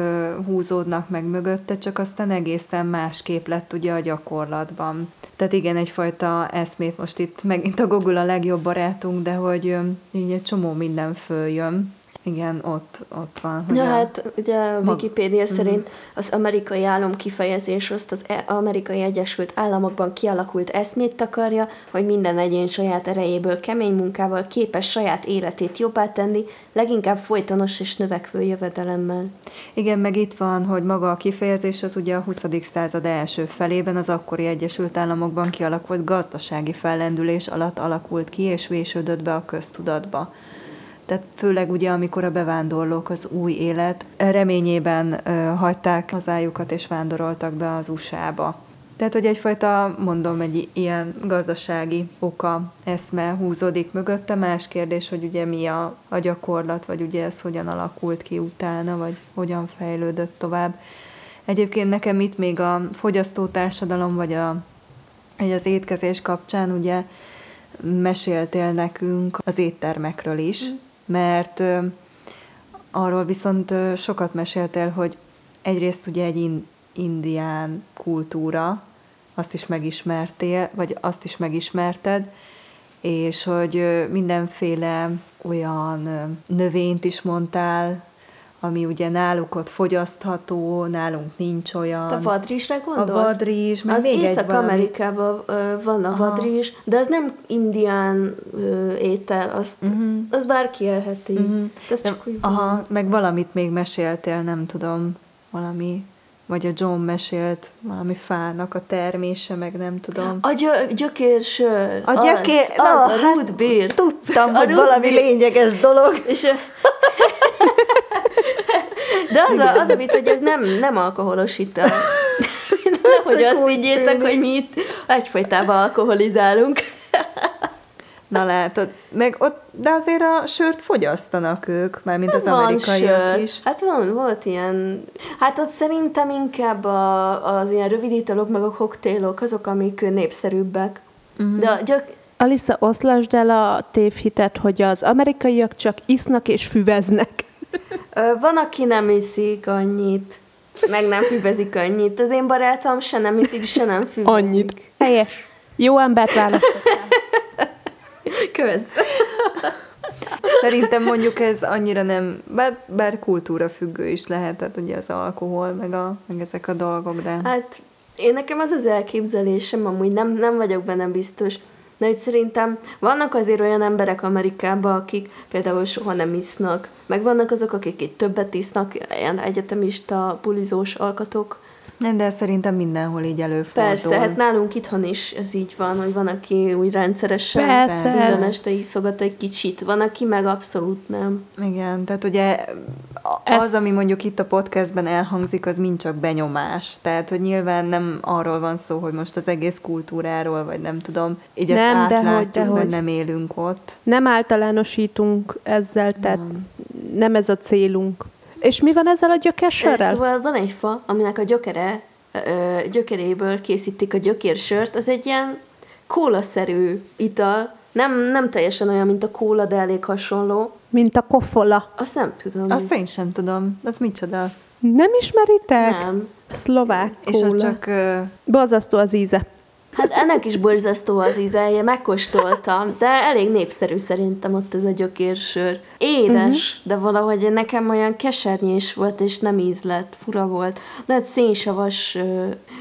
húzódnak meg mögötte, csak aztán egészen másképp lett ugye a gyakorlatban. Tehát igen, egyfajta eszmét most itt megint a Google a legjobb barátunk, de hogy így egy csomó minden följön. Igen, ott, ott van. Hogy ja, a... hát ugye a Wikipédia mag... szerint az amerikai állam kifejezés azt az e- amerikai Egyesült Államokban kialakult eszmét takarja, hogy minden egyén saját erejéből kemény munkával képes saját életét jobbá tenni, leginkább folytonos és növekvő jövedelemmel. Igen, meg itt van, hogy maga a kifejezés az ugye a 20. század első felében az akkori Egyesült Államokban kialakult gazdasági fellendülés alatt alakult ki és vésődött be a köztudatba tehát főleg ugye, amikor a bevándorlók az új élet reményében hagyták hazájukat és vándoroltak be az USA-ba. Tehát, hogy egyfajta, mondom, egy ilyen gazdasági oka, eszme húzódik mögötte. Más kérdés, hogy ugye mi a, a gyakorlat, vagy ugye ez hogyan alakult ki utána, vagy hogyan fejlődött tovább. Egyébként nekem itt még a fogyasztótársadalom, vagy, a, vagy az étkezés kapcsán ugye meséltél nekünk az éttermekről is, mm mert arról viszont sokat meséltél, hogy egyrészt ugye egy indián kultúra, azt is megismertél, vagy azt is megismerted, és hogy mindenféle olyan növényt is mondtál, ami ugye náluk ott fogyasztható, nálunk nincs olyan. A vadrizsre gondolsz? A vadrizs, meg Az még Észak-Amerikában van a vadrizs, de az nem indián ö, étel, azt, uh-huh. az bárki elheti. Uh-huh. Ez csak úgy aha, van. meg valamit még meséltél, nem tudom, valami vagy a John mesélt valami fának a termése, meg nem tudom. A gyö- gyökérsör. A gyökér... Az, na, az, a hát. Tudtam, a hogy valami lényeges dolog. És, de az a, az a vicc, hogy ez nem, nem alkoholos ital. hogy azt higgyétek, hogy mi itt egyfajtában alkoholizálunk. Na látod, meg ott, de azért a sört fogyasztanak ők, már mint az van amerikaiak sör. is. Hát van, volt ilyen, hát ott szerintem inkább a, az ilyen rövid italok, meg a koktélok, azok, amik népszerűbbek. Uh-huh. De a gyök... Alisa, oszlasd el a tévhitet, hogy az amerikaiak csak isznak és füveznek. Van, aki nem iszik annyit, meg nem füvezik annyit. Az én barátom se nem iszik, se nem füvezik. Annyit. Helyes. Jó embert választottál. Kösz. Szerintem mondjuk ez annyira nem, bár, bár kultúra függő is lehet, tehát ugye az alkohol, meg, a, meg ezek a dolgok, de... Hát én nekem az az elképzelésem, amúgy nem, nem vagyok benne biztos, de hogy szerintem vannak azért olyan emberek Amerikában, akik például soha nem isznak, meg vannak azok, akik itt többet isznak, ilyen egyetemista, pulizós alkatok, de szerintem mindenhol így előfordul. Persze, hát nálunk itthon is ez így van, hogy van, aki úgy rendszeresen Persze, minden este iszogat egy kicsit, van, aki meg abszolút nem. Igen, tehát ugye az, ez... ami mondjuk itt a podcastben elhangzik, az mind csak benyomás. Tehát, hogy nyilván nem arról van szó, hogy most az egész kultúráról, vagy nem tudom, így nem, ezt átlátjuk, de hogy, mert nem élünk ott. Nem általánosítunk ezzel, tehát nem, nem ez a célunk. És mi van ezzel a gyökersörrel? Szóval van egy fa, aminek a gyökere, ö, gyökeréből készítik a gyökérsört. Az egy ilyen kólaszerű ital. Nem, nem teljesen olyan, mint a kóla, de elég hasonló. Mint a kofola. Azt nem tudom. Azt én sem tudom. Az micsoda? Nem ismeritek? Nem. Szlovák kóla. És az csak... Uh... Bazasztó az íze. Hát ennek is borzasztó az ízelje, megkóstoltam, de elég népszerű szerintem ott ez a gyökérsör. Édes, uh-huh. de valahogy nekem olyan kesernyés volt, és nem ízlett, fura volt. De hát szénsavas,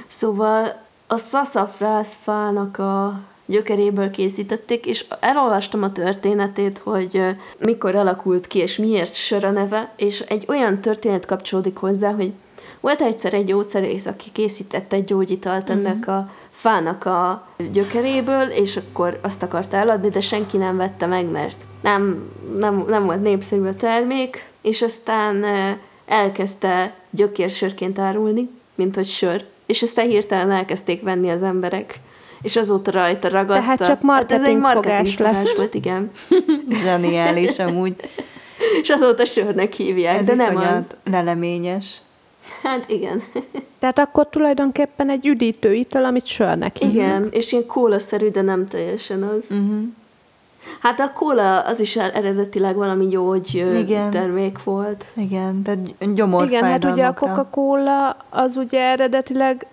szóval a szaszafrász fának a gyökeréből készítették, és elolvastam a történetét, hogy mikor alakult ki, és miért sör a neve, és egy olyan történet kapcsolódik hozzá, hogy volt egyszer egy gyógyszerész, aki készített egy gyógyitalt ennek uh-huh. a fának a gyökeréből, és akkor azt akarta eladni, de senki nem vette meg, mert nem, nem, nem volt népszerű a termék, és aztán elkezdte gyökérsörként árulni, mint hogy sör, és aztán hirtelen elkezdték venni az emberek és azóta rajta ragadta. Tehát csak marketing, hát ez egy marketing fogás volt, igen. Zseniális amúgy. és azóta sörnek hívják, Ez de nem az. leleményes. Hát igen. Tehát akkor tulajdonképpen egy üdítő ital, amit sörnek hívnak. Igen, és ilyen kólaszerű, de nem teljesen az. Uh-huh. Hát a kóla az is eredetileg valami gyógy Igen. termék volt. Igen, tehát gyomor Igen, hát ugye a Coca-Cola az ugye eredetileg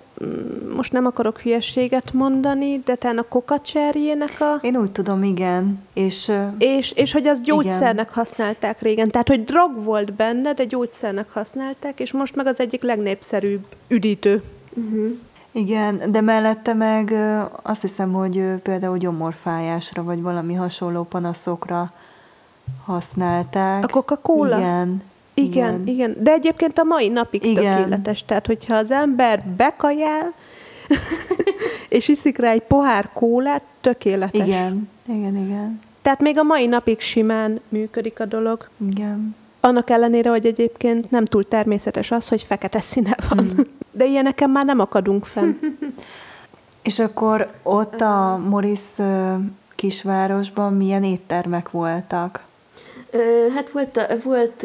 most nem akarok hülyeséget mondani, de talán a kokacserjének a... Én úgy tudom, igen. És, és, és hogy az gyógyszernek igen. használták régen. Tehát, hogy drog volt benne, de gyógyszernek használták, és most meg az egyik legnépszerűbb üdítő. Uh-huh. Igen, de mellette meg azt hiszem, hogy például gyomorfájásra, vagy valami hasonló panaszokra használták. A Coca-Cola? Igen. Igen, igen. igen. De egyébként a mai napig igen. tökéletes. Tehát, hogyha az ember bekajál, és iszik rá egy pohár kólát, tökéletes. Igen, igen, igen. Tehát még a mai napig simán működik a dolog. Igen. Annak ellenére, hogy egyébként nem túl természetes az, hogy fekete színe van. Mm. De ilyeneken már nem akadunk fenn. És akkor ott a Moris kisvárosban milyen éttermek voltak? Hát volt, volt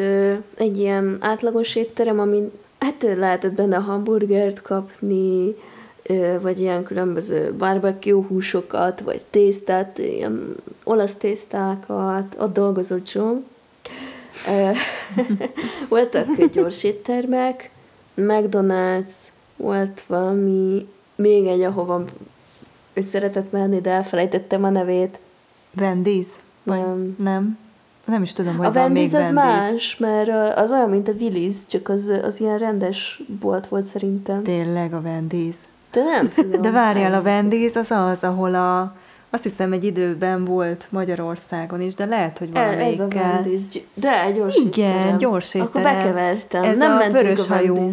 egy ilyen átlagos étterem, amin hát lehetett benne hamburgert kapni, vagy ilyen különböző barbecue húsokat, vagy tésztát, ilyen olasz tésztákat, ott dolgozott John. Voltak gyors éttermek, McDonald's, volt valami, még egy, ahova ő szeretett menni, de elfelejtettem a nevét. Wendy's? Nem. Nem? Nem is tudom, hogy a van Wendy's még az Wendy's. más, mert az olyan, mint a Willis, csak az, az ilyen rendes bolt volt szerintem. Tényleg a Wendy's. De nem tudom. De várjál, a Wendy's az az, ahol a azt hiszem egy időben volt Magyarországon is, de lehet, hogy valamelyikkel. Ez a Wendy's. De, gyors Igen, gyors étterem. Akkor bekevertem. Ez nem a vörös hajú,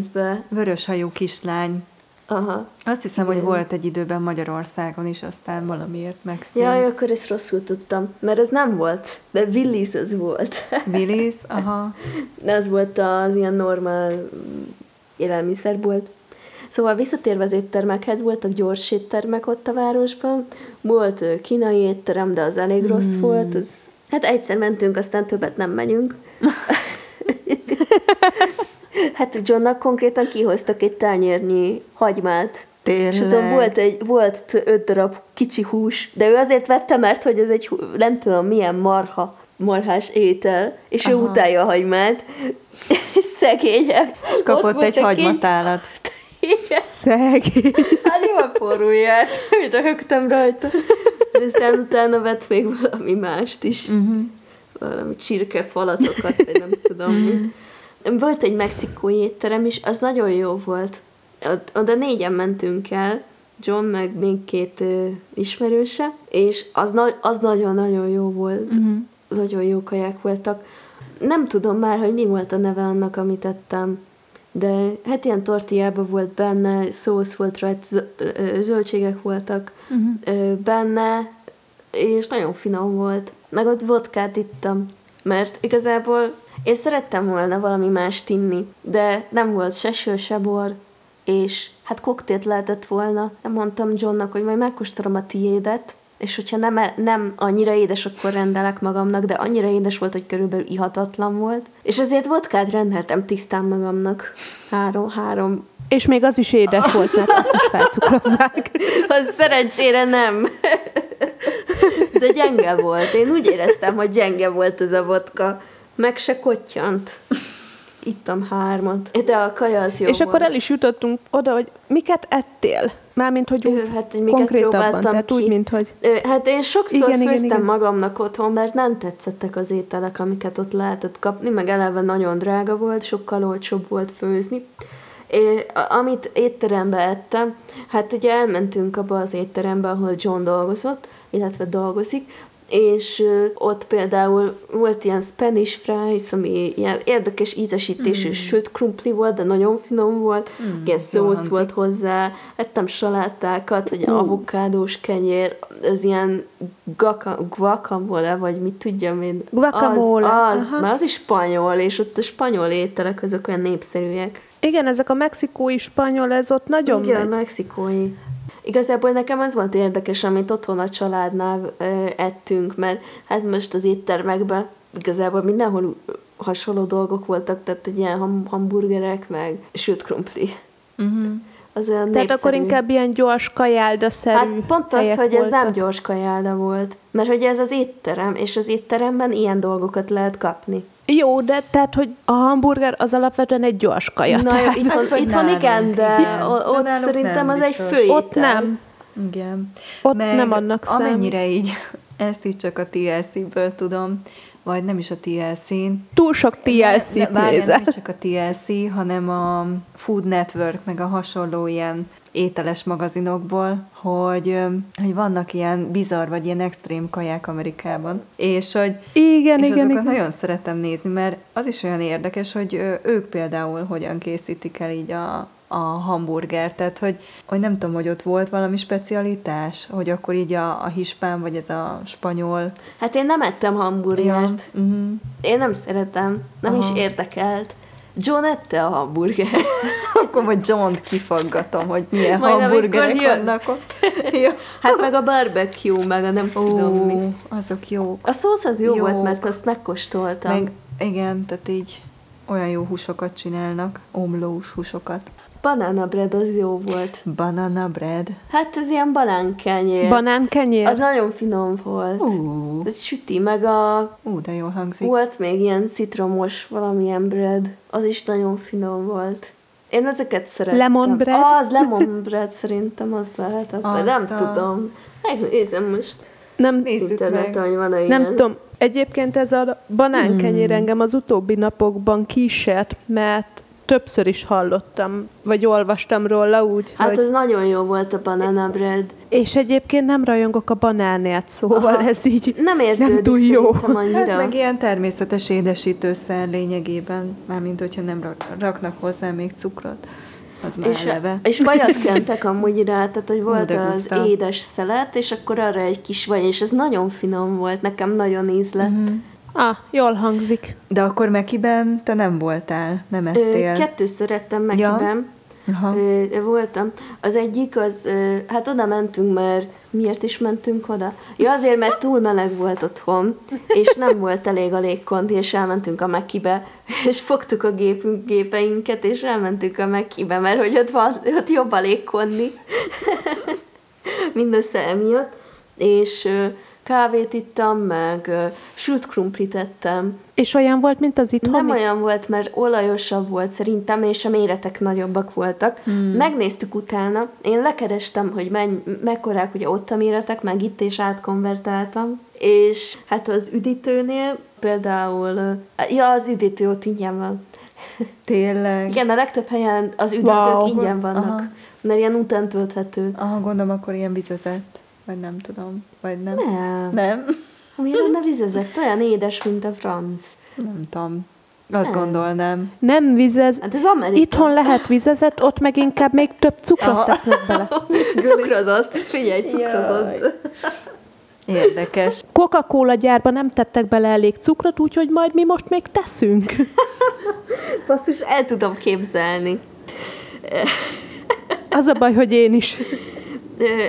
vörös hajú kislány. Aha. Azt hiszem, Igen. hogy volt egy időben Magyarországon is, aztán valamiért megszűnt. Jaj, akkor ezt rosszul tudtam, mert ez nem volt, de Willis az volt. Willis, aha. De az volt az ilyen normál élelmiszerbolt. Szóval visszatérve az éttermekhez, voltak gyors éttermek ott a városban, volt kínai étterem, de az elég hmm. rossz volt, az, hát egyszer mentünk, aztán többet nem menjünk. hát Johnnak konkrétan kihoztak egy tányérnyi hagymát, Tényleg. És azon volt, egy, volt öt darab kicsi hús, de ő azért vette, mert hogy ez egy, nem tudom, milyen marha, marhás étel, és Aha. ő utálja a hagymát, és szegényebb. És kapott egy hagymatálat. Igen. Szegény. Hát jól forró járt, hogy röhögtem rajta. De aztán utána vett még valami mást is. Uh-huh. Valami csirkefalatokat, vagy nem tudom mit. Volt egy mexikói étterem is, az nagyon jó volt. Oda négyen mentünk el, John meg még két uh, ismerőse, és az, na- az nagyon-nagyon jó volt. Uh-huh. Nagyon jó kaják voltak. Nem tudom már, hogy mi volt a neve annak, amit ettem de hát ilyen tortillában volt benne, szósz volt rajta, zöldségek voltak uh-huh. benne, és nagyon finom volt. Meg ott vodkát ittam, mert igazából én szerettem volna valami más tinni, de nem volt se sör, se bor, és hát koktélt lehetett volna. Mondtam Johnnak, hogy majd megkóstolom a tiédet, és hogyha nem, e- nem annyira édes, akkor rendelek magamnak, de annyira édes volt, hogy körülbelül ihatatlan volt. És ezért vodkát rendeltem tisztán magamnak. Három, három. És még az is édes volt, mert azt is felcukrozzák. az szerencsére nem. De gyenge volt. Én úgy éreztem, hogy gyenge volt ez a vodka. Meg se kottyant ittam hármat. De a kaja az jó És volt. akkor el is jutottunk oda, hogy miket ettél? Mármint, hogy ő, hát, hogy konkrétabban, tehát ki. úgy, mint hogy... Hát én sokszor igen, főztem igen, igen. magamnak otthon, mert nem tetszettek az ételek, amiket ott lehetett kapni, meg eleve nagyon drága volt, sokkal olcsóbb volt főzni. É, amit étterembe ettem, hát ugye elmentünk abba az étterembe, ahol John dolgozott, illetve dolgozik, és ott például volt ilyen Spanish fries, ami ilyen érdekes ízesítésű, mm. sőt krumpli volt, de nagyon finom volt, mm, ilyen szósz volt hozzá, ettem salátákat, vagy uh. avokádós kenyér, ez ilyen guacamole, vagy mit tudjam én. Guacamole. Az, az, mert az is spanyol, és ott a spanyol ételek azok olyan népszerűek. Igen, ezek a mexikói spanyol, ez ott nagyon Igen, megy. mexikói. Igazából nekem az volt érdekes, amit otthon a családnál ö, ettünk, mert hát most az éttermekben igazából mindenhol hasonló dolgok voltak, tehát egy ilyen ham- hamburgerek, meg sült krumpli. Uh-huh. Az olyan Tehát népszerű. akkor inkább ilyen gyors kajálda-szerű Hát pont az, hogy ez nem gyors kajálda volt. Mert hogy ez az étterem, és az étteremben ilyen dolgokat lehet kapni. Jó, de tehát, hogy a hamburger az alapvetően egy gyors kaja. Na tehát, jó, itthon, itthon igen, de igen. ott de szerintem az egy fő Ott nem. Igen. Ott Meg nem annak amennyire számít. így, ezt így csak a TLC-ből tudom, vagy nem is a TLC-n. Túl sok TLC-t ne, ne, Nem csak a TLC, hanem a Food Network, meg a hasonló ilyen ételes magazinokból, hogy, hogy vannak ilyen bizarr vagy ilyen extrém kaják Amerikában. És hogy igen, és igen, azokat igen. nagyon szeretem nézni, mert az is olyan érdekes, hogy ők például hogyan készítik el így a, a hamburger, tehát hogy, hogy nem tudom, hogy ott volt valami specialitás, hogy akkor így a, a hispán, vagy ez a spanyol. Hát én nem ettem hamburgert. Ja. Uh-huh. Én nem szeretem, nem Aha. is érdekelt. John ette a hamburger. Akkor majd john kifaggatom, hogy milyen majd hamburgerek vannak ott. ja. Hát meg a barbecue, meg a nem Ó, tudom mi. azok jók. A szósz az jó jók. volt, mert azt megkóstoltam. Meg, igen, tehát így olyan jó húsokat csinálnak, omlós húsokat. Banana bread az jó volt. Banana bread? Hát ez ilyen banánkenyér. Banánkenyér? Az nagyon finom volt. Uh. Ez süti, meg a... Ú, de jól hangzik. Volt még ilyen citromos valamilyen bread. Az is nagyon finom volt. Én ezeket szerettem. Lemon bread? Az lemon bread szerintem az lehetett. Azt nem a... tudom. Megnézem most. Nem Nézzük meg. Hogy van ilyen. Nem tudom. Egyébként ez a banánkenyér hmm. engem az utóbbi napokban kísért, mert többször is hallottam, vagy olvastam róla úgy, Hát hogy... az nagyon jó volt a banana bread. És egyébként nem rajongok a banánért, szóval Aha. ez így nem, érződik nem túl jó. Annyira. Hát meg ilyen természetes édesítőszer lényegében, mármint hogyha nem rak, raknak hozzá még cukrot. Az már és, eleve. és vajat kentek amúgy rá, tehát hogy volt az édes szelet, és akkor arra egy kis vaj, és ez nagyon finom volt, nekem nagyon ízlett. Uh-huh. Ah, jól hangzik. De akkor Mekiben te nem voltál, nem ettél? Ö, kettőször ettem Mekiben. Ja. Aha. Ö, voltam. Az egyik, az, ö, hát oda mentünk, mert miért is mentünk oda? Ja, azért, mert túl meleg volt otthon, és nem volt elég a légkondi, és elmentünk a Mekibe, és fogtuk a gépünk, gépeinket, és elmentünk a Mekibe, mert hogy ott, van, ott jobb a légkondi. Mindössze emiatt. És kávét ittam, meg sült krumplit ettem. És olyan volt, mint az itthoni? Nem olyan volt, mert olajosabb volt szerintem, és a méretek nagyobbak voltak. Hmm. Megnéztük utána, én lekerestem, hogy menny, mekkorák ugye ott a méretek, meg itt is átkonvertáltam, és hát az üdítőnél például, ja, az üdítő ott ingyen van. Tényleg? Igen, a legtöbb helyen az üdítők wow. ingyen vannak, Aha. mert ilyen után tölthető. Aha, gondolom, akkor ilyen vizezett. Vagy nem tudom. Vagy nem. Nem. Nem? Mi lenne vizezett? Olyan édes, mint a franc. Nem tudom. Azt nem. gondolnám. Nem vizez. Hát ez Amerika. Itthon lehet vizezett, ott meg inkább még több cukrot Aha. tesznek bele. cukrozott. Figyelj, cukrozott. Érdekes. Coca-Cola gyárban nem tettek bele elég cukrot, úgyhogy majd mi most még teszünk. Basszus, el tudom képzelni. Az a baj, hogy én is.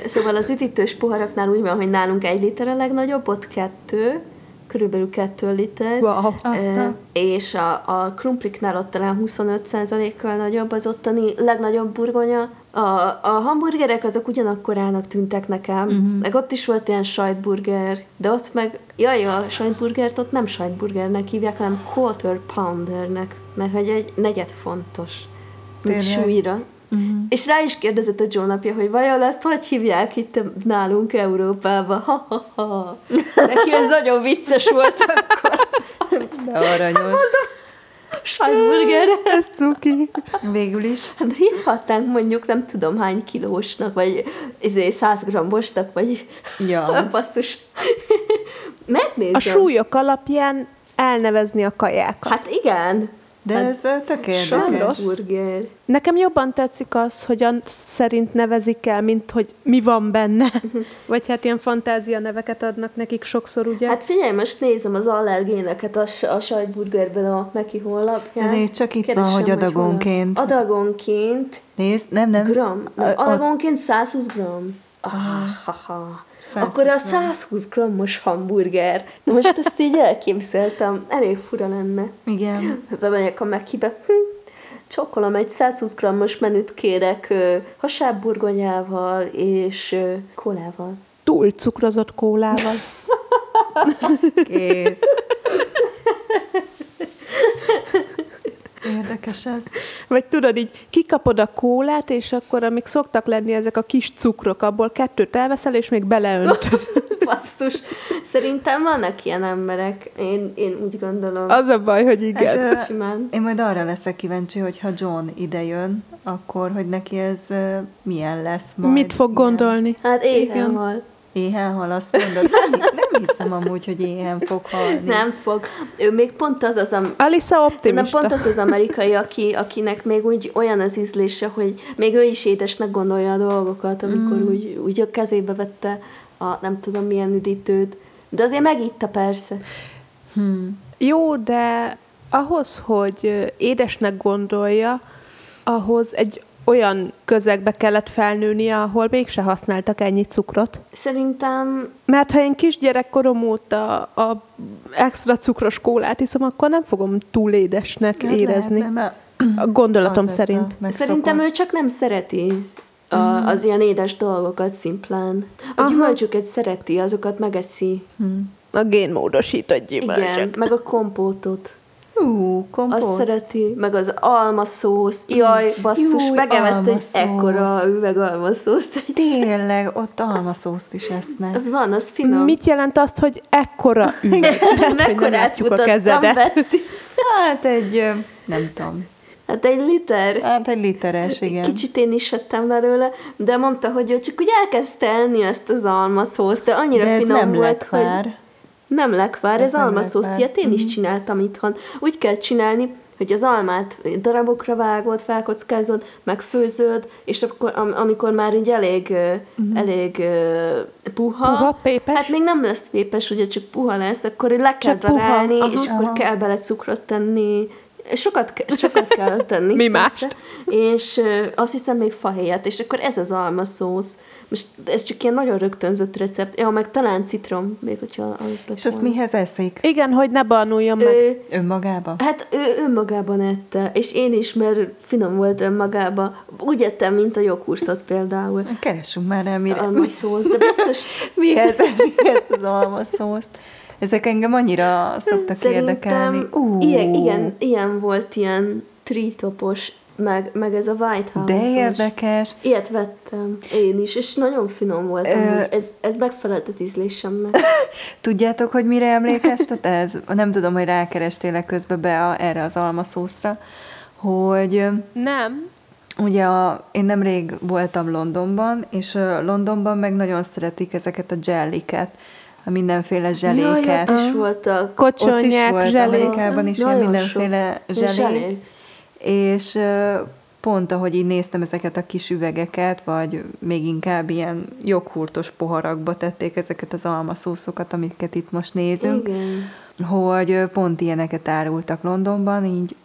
Szóval az üdítős poharaknál úgy van, hogy nálunk egy liter a legnagyobb, ott kettő, körülbelül kettő liter. Wow. És a, a krumpliknál ott talán 25%-kal nagyobb az ottani legnagyobb burgonya. A, a hamburgerek azok ugyanakkor állnak tűntek nekem, uh-huh. meg ott is volt ilyen sajtburger, de ott meg, jaj, a sajtburgert ott nem sajtburgernek hívják, hanem quarter poundernek, mert hogy egy negyed fontos. Tényleg? súlyra. Uh-huh. És rá is kérdezett a apja, hogy vajon ezt hogy hívják itt nálunk Európában. Ha, ha, ha. Neki ez nagyon vicces volt akkor. De aranyos. Mondom, Sajtburger. Ez cuki. Végül is. Hát hívhatnánk mondjuk nem tudom hány kilósnak, vagy izé 100 grammosnak, vagy ja. basszus. Megnézem. A súlyok alapján elnevezni a kajákat. Hát igen. De hát, ez tök érdekes. burger. Nekem jobban tetszik az, hogy a szerint nevezik el, mint hogy mi van benne. Vagy hát ilyen fantázia neveket adnak nekik sokszor, ugye? Hát figyelj, most nézem az allergéneket a, a sajtburgerben a Meki honlapján. De nézd, csak itt Keresem, van, hogy adagonként. Adagonként. Nézd, nem, nem. Gram. Nem, adagonként 120 gram. Ah, ha, ha. Akkor a 120 grammos hamburger. Na most ezt így elképzeltem, elég fura lenne. Igen. Bemegyek a mekibe, hm, csokolom, egy 120 grammos menüt kérek hasábburgonyával és kólával. Túl cukrozott kólával. Kész. Érdekes ez. Vagy tudod, így kikapod a kólát, és akkor, amik szoktak lenni ezek a kis cukrok, abból kettőt elveszel, és még beleöntöd. Basszus. Szerintem vannak ilyen emberek. Én, én úgy gondolom. Az a baj, hogy igen. Hát, én majd arra leszek kíváncsi, hogy ha John idejön, akkor, hogy neki ez uh, milyen lesz majd. Mit fog milyen... gondolni? Hát éhen hal. Éhen hal, azt mondod? Nem, nem hiszem amúgy, hogy éhen fog halni. Nem fog. Ő még pont az az... Am- Alisa optimista. pont az az amerikai, aki, akinek még úgy olyan az ízlése, hogy még ő is édesnek gondolja a dolgokat, amikor mm. úgy, úgy a kezébe vette a nem tudom milyen üdítőt. De azért megitta persze. Hmm. Jó, de ahhoz, hogy édesnek gondolja, ahhoz egy olyan közegbe kellett felnőnie, ahol mégse használtak ennyi cukrot? Szerintem... Mert ha én kisgyerekkorom óta a extra cukros kólát iszom, akkor nem fogom túl édesnek hát érezni. Lehetne, a gondolatom az szerint. Szerintem ő csak nem szereti a, mm. az ilyen édes dolgokat szimplán. A gyümölcsöket szereti, azokat megeszi. Mm. A génmódosított gyümölcsök. Igen, meg a kompótot. Ú, kompót. Azt szereti, meg az almaszósz. Jaj, basszus, Júj, megevett egy ekkora üveg almaszószt. Tényleg, ott almaszószt is esznek. Az van, az finom. Mit jelent azt, hogy ekkora üveg? Mekkorát a kezedet. Hát egy, nem tudom. Hát egy liter. Hát egy literes, igen. Kicsit én is ettem belőle, de mondta, hogy ő csak úgy elkezdte enni ezt az almaszószt, de annyira de finom nem volt, hogy... Nem lekvár, ez, ez almaszósz, ilyet én is mhm. csináltam itthon. Úgy kell csinálni, hogy az almát darabokra vágod, felkockázod, megfőzöd, és akkor am- amikor már így elég, uh-huh. elég uh, puha, puha pépes. hát még nem lesz pépes, ugye csak puha lesz, akkor le kell csak darálni, puha. és akkor kell bele cukrot tenni, sokat, sokat kell tenni. Mi más? És azt hiszem még fahéjat, és akkor ez az almaszósz. Most ez csak ilyen nagyon rögtönzött recept. Ja, meg talán citrom, még hogyha az És azt mihez eszik? Igen, hogy ne barnuljon meg. Ő, önmagába? Hát ő önmagában ette, és én is, mert finom volt önmagába. Úgy ettem, mint a joghurtot például. Keressünk már el, mire. Almaszósz, de biztos... mihez eszik ezt az almaszószt? Ezek engem annyira szoktak Szerintem érdekelni. Uh. Ilyen, ilyen, ilyen volt, ilyen tritopos meg, meg ez a White House. De érdekes. Ilyet vettem én is, és nagyon finom volt. Ö... Ez, ez megfelelt az ízlésemnek. Tudjátok, hogy mire emlékeztet ez? Nem tudom, hogy rákerestél közbe be a, erre az almaszószra, hogy... Nem. Ugye a, én nemrég voltam Londonban, és Londonban meg nagyon szeretik ezeket a jelliket a mindenféle zseléket. Jaj, ott is voltak. Kocsonyák, ott is volt. Amerikában is ilyen mindenféle zselé. zselé és pont ahogy így néztem ezeket a kis üvegeket, vagy még inkább ilyen joghurtos poharakba tették ezeket az almaszószokat, amiket itt most nézünk, Igen. hogy pont ilyeneket árultak Londonban, így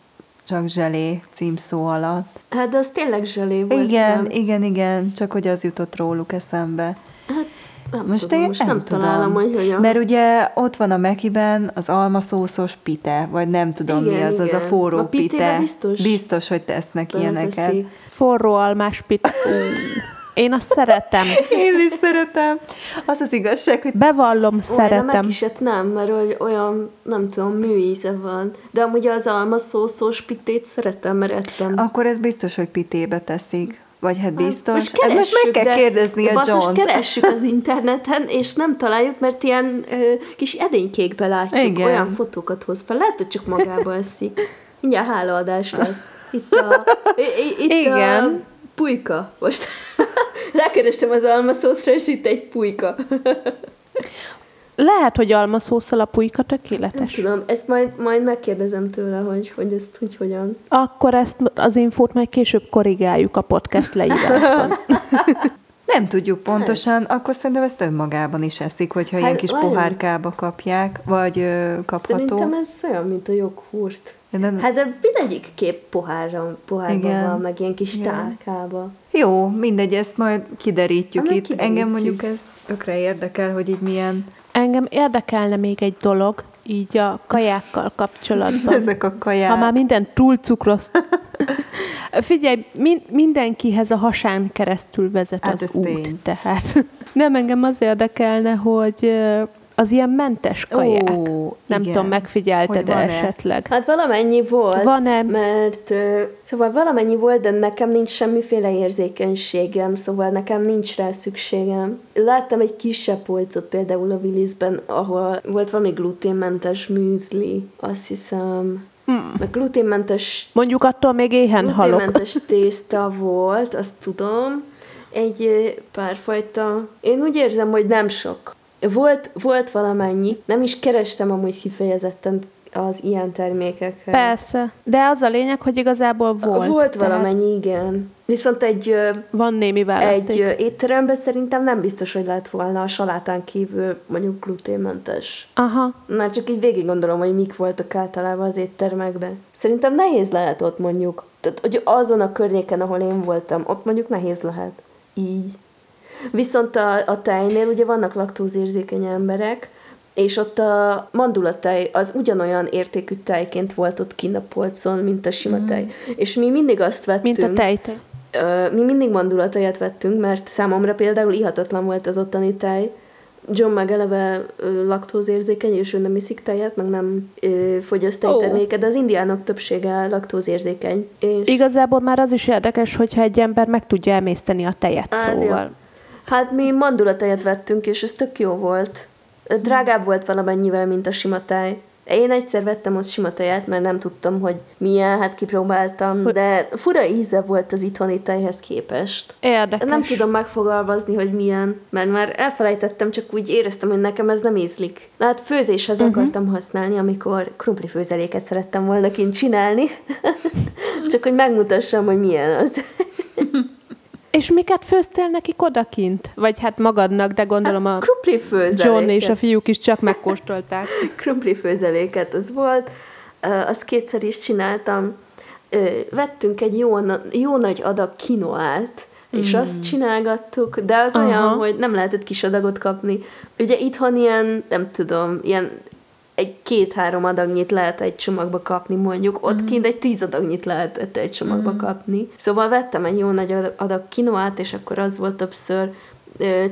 csak zselé címszó alatt. Hát de az tényleg zselé volt. Igen, nem? igen, igen, csak hogy az jutott róluk eszembe. Hát nem most tudom, én most nem, nem tudom. találom, hogy hogyan. Mert ugye ott van a Mekiben az almaszószos pite, vagy nem tudom igen, mi az, igen. az a forró a pite. Biztos, biztos, hogy tesznek ilyeneket. Forró almás pite. Én azt szeretem. Én is szeretem. Az az igazság, hogy... Bevallom, olyan szeretem. Olyan nem, mert olyan, nem tudom, műíze van. De amúgy az almaszószós pitét szeretem, mert ettem. Akkor ez biztos, hogy pitébe teszik. Vagy hát biztos. Most, hát most meg kell de, kérdezni a John-t. Most keressük az interneten, és nem találjuk, mert ilyen ö, kis edénykékbe látjuk, Igen. olyan fotókat hoz fel. Lehet, hogy csak magába eszik. Mindjárt hálaadás lesz. Itt a, itt Igen. a pulyka. Most rákerestem az almaszószra, és itt egy pulyka. Lehet, hogy almaszószal a pulyka tökéletes. Nem tudom, ezt majd, majd megkérdezem tőle, hogy, hogy ezt hogy hogyan. Akkor ezt az infót majd később korrigáljuk a podcast leírásban. Nem tudjuk pontosan, akkor szerintem ezt önmagában is eszik, hogyha hát, ilyen kis vajon? pohárkába kapják, vagy ö, kapható. Szerintem ez olyan, mint a joghurt. Nem... Hát de mindegyik kép pohárra, pohárban van, meg ilyen kis Igen. tálkába. Jó, mindegy, ezt majd kiderítjük itt. Kiderítjük. Engem mondjuk ez tökre érdekel, hogy így milyen... Engem érdekelne még egy dolog, így a kajákkal kapcsolatban. Ezek a kaják. Ha már minden túl cukros. Figyelj, min- mindenkihez a hasán keresztül vezet hát az út. Tény. Tehát nem engem az érdekelne, hogy az ilyen mentes kaják. Ó, nem igen. tudom, megfigyelted -e esetleg? Hát valamennyi volt, van-e? mert szóval valamennyi volt, de nekem nincs semmiféle érzékenységem, szóval nekem nincs rá szükségem. Láttam egy kisebb polcot például a Willisben, ahol volt valami gluténmentes műzli, azt hiszem. Hmm. Meg gluténmentes... Mondjuk attól még éhen halok. Gluténmentes tészta volt, azt tudom. Egy párfajta... Én úgy érzem, hogy nem sok. Volt, volt valamennyi, nem is kerestem amúgy kifejezetten az ilyen termékekre. Persze, de az a lényeg, hogy igazából volt. Volt tehát... valamennyi, igen. Viszont egy, Van némi választék. egy étteremben szerintem nem biztos, hogy lett volna a salátán kívül mondjuk gluténmentes. Aha. Na, csak így végig gondolom, hogy mik voltak általában az éttermekben. Szerintem nehéz lehet ott mondjuk. Tehát, hogy azon a környéken, ahol én voltam, ott mondjuk nehéz lehet. Így. Viszont a, a tejnél ugye vannak laktózérzékeny emberek, és ott a mandulatej az ugyanolyan értékű tejként volt ott kint a polcon, mint a sima mm. tej. És mi mindig azt vettünk... Mint a tejtej. Mi mindig mandulatejet vettünk, mert számomra például ihatatlan volt az ottani tej. John meg eleve laktózérzékeny, és ő nem iszik tejet, meg nem ö, fogyaszt tejterméket, oh. de az indiánok többsége laktózérzékeny. És... Igazából már az is érdekes, hogyha egy ember meg tudja emészteni a tejet, hát, szóval... Ja. Hát mi mandulatejet vettünk, és ez tök jó volt. Drágább volt valamennyivel, mint a sima tej. Én egyszer vettem ott sima tejet, mert nem tudtam, hogy milyen, hát kipróbáltam, de fura íze volt az itthoni tejhez képest. Érdekes. Nem tudom megfogalmazni, hogy milyen, mert már elfelejtettem, csak úgy éreztem, hogy nekem ez nem ízlik. Na hát főzéshez uh-huh. akartam használni, amikor krumpli főzeléket szerettem volna kint csinálni, csak hogy megmutassam, hogy milyen az. És miket főztél neki odakint? Vagy hát magadnak, de gondolom hát, a John és a fiúk is csak megkóstolták. krumpli főzeléket, az volt. Azt kétszer is csináltam. Vettünk egy jó, jó nagy adag kinoát, és mm. azt csinálgattuk, de az Aha. olyan, hogy nem lehetett kis adagot kapni. Ugye itthon ilyen, nem tudom, ilyen egy két-három adagnyit lehet egy csomagba kapni, mondjuk, ott mm. kint egy tíz adagnyit lehetett egy csomagba mm. kapni. Szóval vettem egy jó nagy adag kinoát, és akkor az volt többször,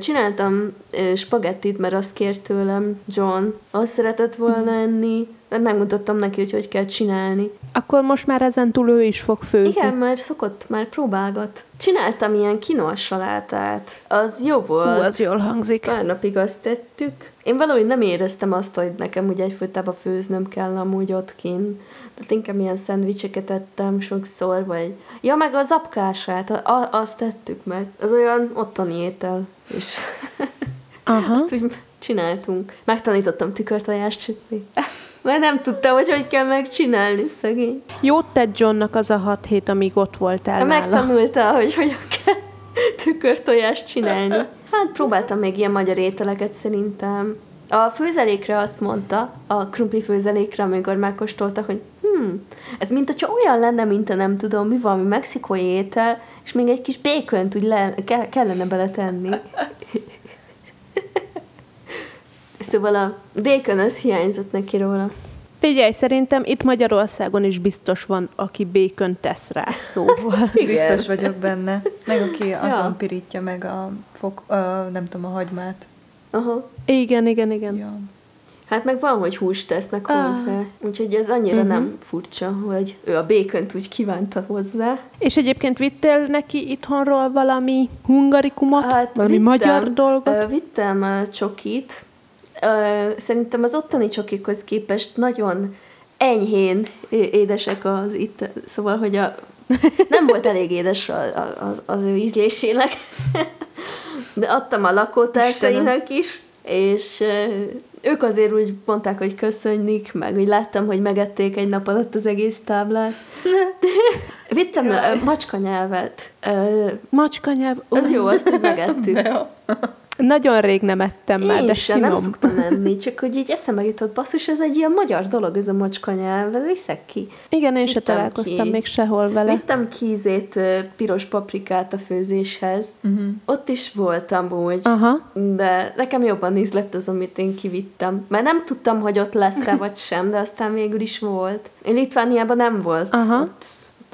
Csináltam spagettit, mert azt kért tőlem John. Azt szeretett volna enni, megmutattam neki, hogy hogy kell csinálni. Akkor most már ezen túl ő is fog főzni. Igen, már szokott, már próbálgat. Csináltam ilyen kinoa salátát. Az jó volt. Hú, az jól hangzik. Pár napig azt tettük. Én valahogy nem éreztem azt, hogy nekem ugye egyfolytában főznöm kell amúgy ott kin. Tehát inkább ilyen szendvicseket ettem sokszor, vagy... Ja, meg az apkását, a- azt tettük meg. Az olyan ottani étel. És Aha. azt úgy csináltunk. Megtanítottam tükörtojást sütni. Mert nem tudta, hogy hogy kell megcsinálni, szegény. Jót tett Johnnak az a hat hét, amíg ott voltál Megtanulta, hogy hogyan kell tükörtojást csinálni. Hát próbáltam még ilyen magyar ételeket szerintem. A főzelékre azt mondta, a krumpli főzelékre, amikor megkóstolta, hogy hmm, ez mint hogyha olyan lenne, mint a nem tudom, mi valami mexikói étel, és még egy kis békönt úgy le, ke- kellene beletenni. szóval a békön az hiányzott neki róla. Figyelj, szerintem itt Magyarországon is biztos van, aki békön tesz rá, szóval. Igen. Biztos vagyok benne. Meg aki azon ja. pirítja meg a, fok, a, nem tudom, a hagymát. Aha. Igen, igen, igen. Ja. Hát meg van, hogy húst tesznek ah. hozzá. Úgyhogy ez annyira uh-huh. nem furcsa, hogy ő a békönt úgy kívánta hozzá. És egyébként vittél neki itthonról valami hungarikumot? Hát valami vittem, magyar dolgot? Vittem csokit. Szerintem az ottani csokikhoz képest nagyon enyhén édesek az itt, szóval, hogy a, nem volt elég édes az, az ő ízlésének, de adtam a lakótársainak is, és ők azért úgy mondták, hogy köszönjük, meg úgy láttam, hogy megették egy nap alatt az egész táblát. Vittem a macska nyelvet. Macska nyelv? Az jó, azt megettük. Nagyon rég nem ettem Én már, de sem, finom. nem szoktam enni, csak hogy így eszembe jutott, basszus, ez egy ilyen magyar dolog, ez a macska nyelv, viszek ki. Igen, én se találkoztam ki. még sehol vele. Vittem kízét, piros paprikát a főzéshez. Uh-huh. Ott is voltam úgy, Aha. de nekem jobban ízlett az, amit én kivittem. Mert nem tudtam, hogy ott lesz-e vagy sem, de aztán végül is volt. Én Litvániában nem volt. Aha. Ott,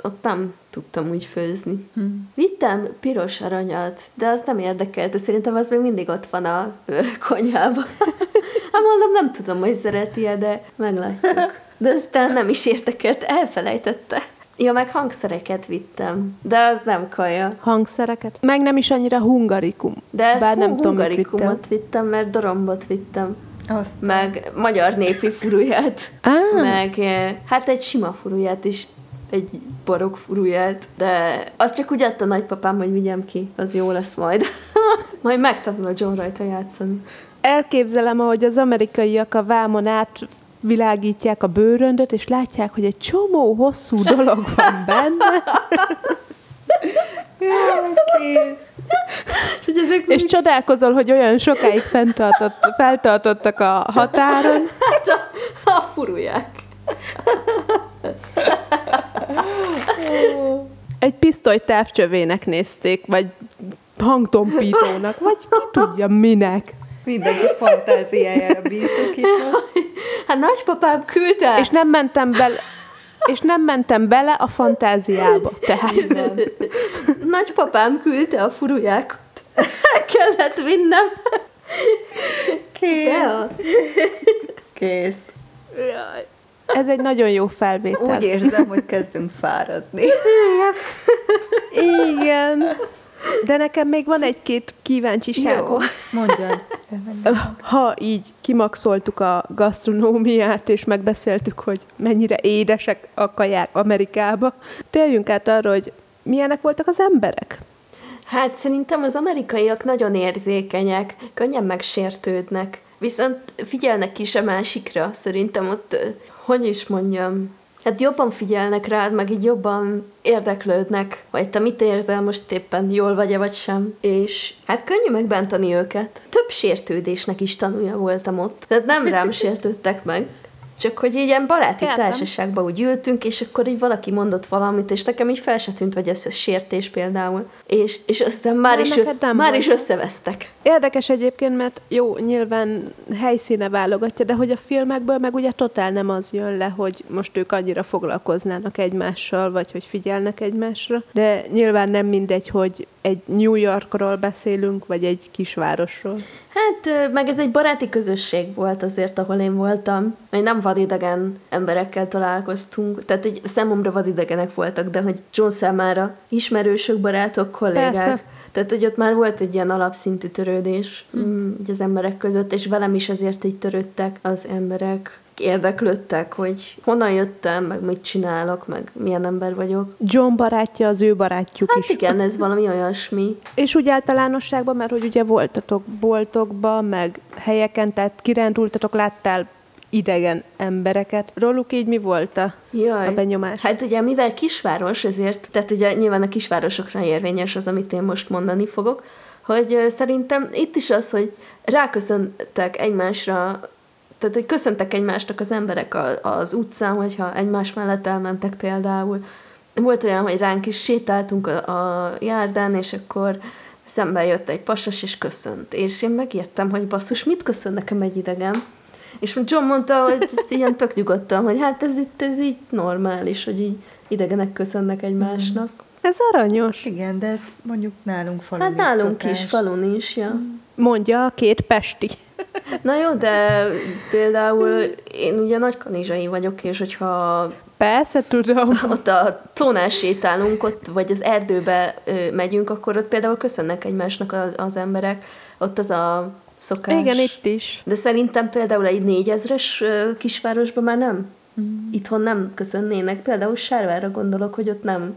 ott nem tudtam úgy főzni. Hmm. Vittem piros aranyat, de az nem érdekelt, de szerintem az még mindig ott van a ö, konyhában. hát mondom, nem tudom, hogy szereti-e, de meglátjuk. De aztán nem is érdekelt, elfelejtette. Ja, meg hangszereket vittem, de az nem kaja. Hangszereket. Meg nem is annyira hungarikum. De ez Bár nem hu- tudom, mit vittem. hungarikumot vittem, mert dorombot vittem. Azt. Meg magyar népi furuját. Meg eh, hát egy sima furuját is. Egy borok furuját. De azt csak úgy adta nagypapám, hogy vigyem ki. Az jó lesz majd. majd megtanul a John rajta játszani. Elképzelem, ahogy az amerikaiak a vámon át világítják a bőröndöt, és látják, hogy egy csomó hosszú dolog van benne, Kész. És hogy ezek és csodálkozol, hogy olyan sokáig fenntartott, feltartottak a határon. hát a, a furuják. Egy pisztoly távcsövének nézték, vagy hangtompítónak, vagy ki tudja minek. Mindenki fantáziájára bízok itt most. Hát nagypapám küldte. És nem mentem bele, és nem mentem bele a fantáziába. Tehát nem. Nagypapám küldte a furujákat. Kellett vinnem. Kész. Kész. Jaj. Ez egy nagyon jó felvétel. Úgy érzem, hogy kezdünk fáradni. Igen. De nekem még van egy-két kíváncsiságom. Mondjad. Ha így kimaxoltuk a gasztronómiát, és megbeszéltük, hogy mennyire édesek a kaják Amerikába, térjünk át arra, hogy milyenek voltak az emberek. Hát szerintem az amerikaiak nagyon érzékenyek, könnyen megsértődnek, viszont figyelnek is a másikra. Szerintem ott, ö, hogy is mondjam, hát jobban figyelnek rád, meg így jobban érdeklődnek, vagy te mit érzel most éppen, jól vagy-e vagy sem. És hát könnyű megbántani őket. Több sértődésnek is tanulja voltam ott. Tehát nem rám sértődtek meg. Csak hogy így ilyen baráti Értem. társaságban úgy ültünk, és akkor így valaki mondott valamit, és nekem így fel se tűnt, hogy ez, ez sértés például. És, és aztán már, Nem, is, nem már volt. is összevesztek. Érdekes egyébként, mert jó, nyilván helyszíne válogatja, de hogy a filmekből meg ugye totál nem az jön le, hogy most ők annyira foglalkoznának egymással, vagy hogy figyelnek egymásra. De nyilván nem mindegy, hogy egy New Yorkról beszélünk, vagy egy kisvárosról. Hát, meg ez egy baráti közösség volt azért, ahol én voltam. Mert nem vadidegen emberekkel találkoztunk. Tehát, hogy számomra vadidegenek voltak, de hogy John számára ismerősök, barátok, kollégák. Persze. Tehát, hogy ott már volt egy ilyen alapszintű törődés mm. így az emberek között, és velem is azért így törődtek az emberek. Érdeklődtek, hogy honnan jöttem, meg mit csinálok, meg milyen ember vagyok. John barátja az ő barátjuk Hát is. igen, ez valami olyasmi. És úgy általánosságban, mert hogy ugye voltatok boltokba, meg helyeken, tehát kirándultatok, láttál idegen embereket. Róluk így mi volt a, Jaj. a benyomás? Hát ugye, mivel kisváros, ezért, tehát ugye nyilván a kisvárosokra érvényes az, amit én most mondani fogok, hogy szerintem itt is az, hogy ráköszöntek egymásra, tehát hogy köszöntek egymásnak az emberek az utcán, hogyha egymás mellett elmentek például. Volt olyan, hogy ránk is sétáltunk a, a járdán, és akkor szembe jött egy pasas, és köszönt. És én megijedtem, hogy basszus, mit köszön nekem egy idegen? És John mondta, hogy ilyen tök nyugodtan, hogy hát ez itt, ez így normális, hogy így idegenek köszönnek egymásnak. Ez aranyos. Igen, de ez mondjuk nálunk falun Hát nálunk szokás. is, falun is, ja. Mondja a két pesti. Na jó, de például én ugye nagykanizsai vagyok, és hogyha Persze, tudom. ott a tónál sétálunk, ott, vagy az erdőbe ö, megyünk, akkor ott például köszönnek egymásnak az, az emberek. Ott az a szokás. Igen, itt is. De szerintem például egy négyezres kisvárosban már nem. Mm. Itthon nem köszönnének. Például Sárvára gondolok, hogy ott nem,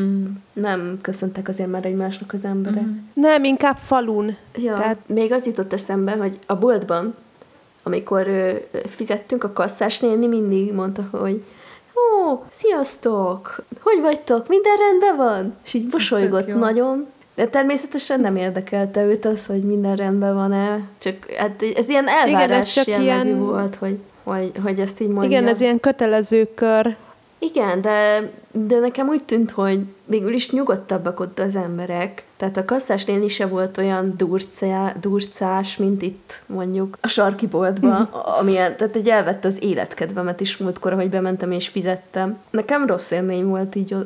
Mm. nem köszöntek azért már egymásnak az emberek. Mm. Nem, inkább falun. Ja, Tehát még az jutott eszembe, hogy a boltban, amikor ö, fizettünk, a kasszás néni mindig mondta, hogy ó, sziasztok, hogy vagytok, minden rendben van? És így mosolygott nagyon, De természetesen nem érdekelte őt az, hogy minden rendben van-e, csak hát ez ilyen elvárás Igen, ez csak ilyen... volt, hogy, hogy, hogy ezt így mondja. Igen, ez ilyen kötelező kör. Igen, de, de nekem úgy tűnt, hogy végül is nyugodtabbak ott az emberek. Tehát a kasszásnél is se volt olyan durcá, durcás, mint itt mondjuk a sarki boltban, mhm. amilyen, tehát egy elvette az életkedvemet is múltkor, hogy bementem és fizettem. Nekem rossz élmény volt így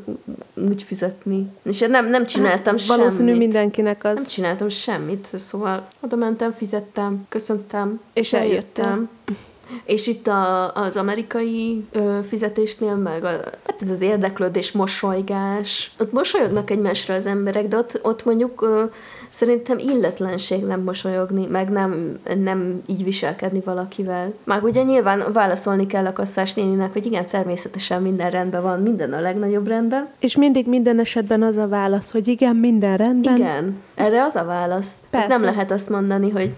úgy fizetni. És nem, nem csináltam hát, semmit. Valószínű mindenkinek az. Nem csináltam semmit, szóval oda mentem, fizettem, köszöntem, és eljöttem. eljöttem. És itt a, az amerikai ö, fizetésnél meg a, hát ez az érdeklődés, mosolygás, ott mosolyognak egymásra az emberek, de ott, ott mondjuk ö, Szerintem illetlenség nem mosolyogni, meg nem, nem így viselkedni valakivel. Már ugye nyilván válaszolni kell a kasszás néninek, hogy igen, természetesen minden rendben van, minden a legnagyobb rendben. És mindig minden esetben az a válasz, hogy igen, minden rendben. Igen, erre az a válasz. Persze. Nem lehet azt mondani, hogy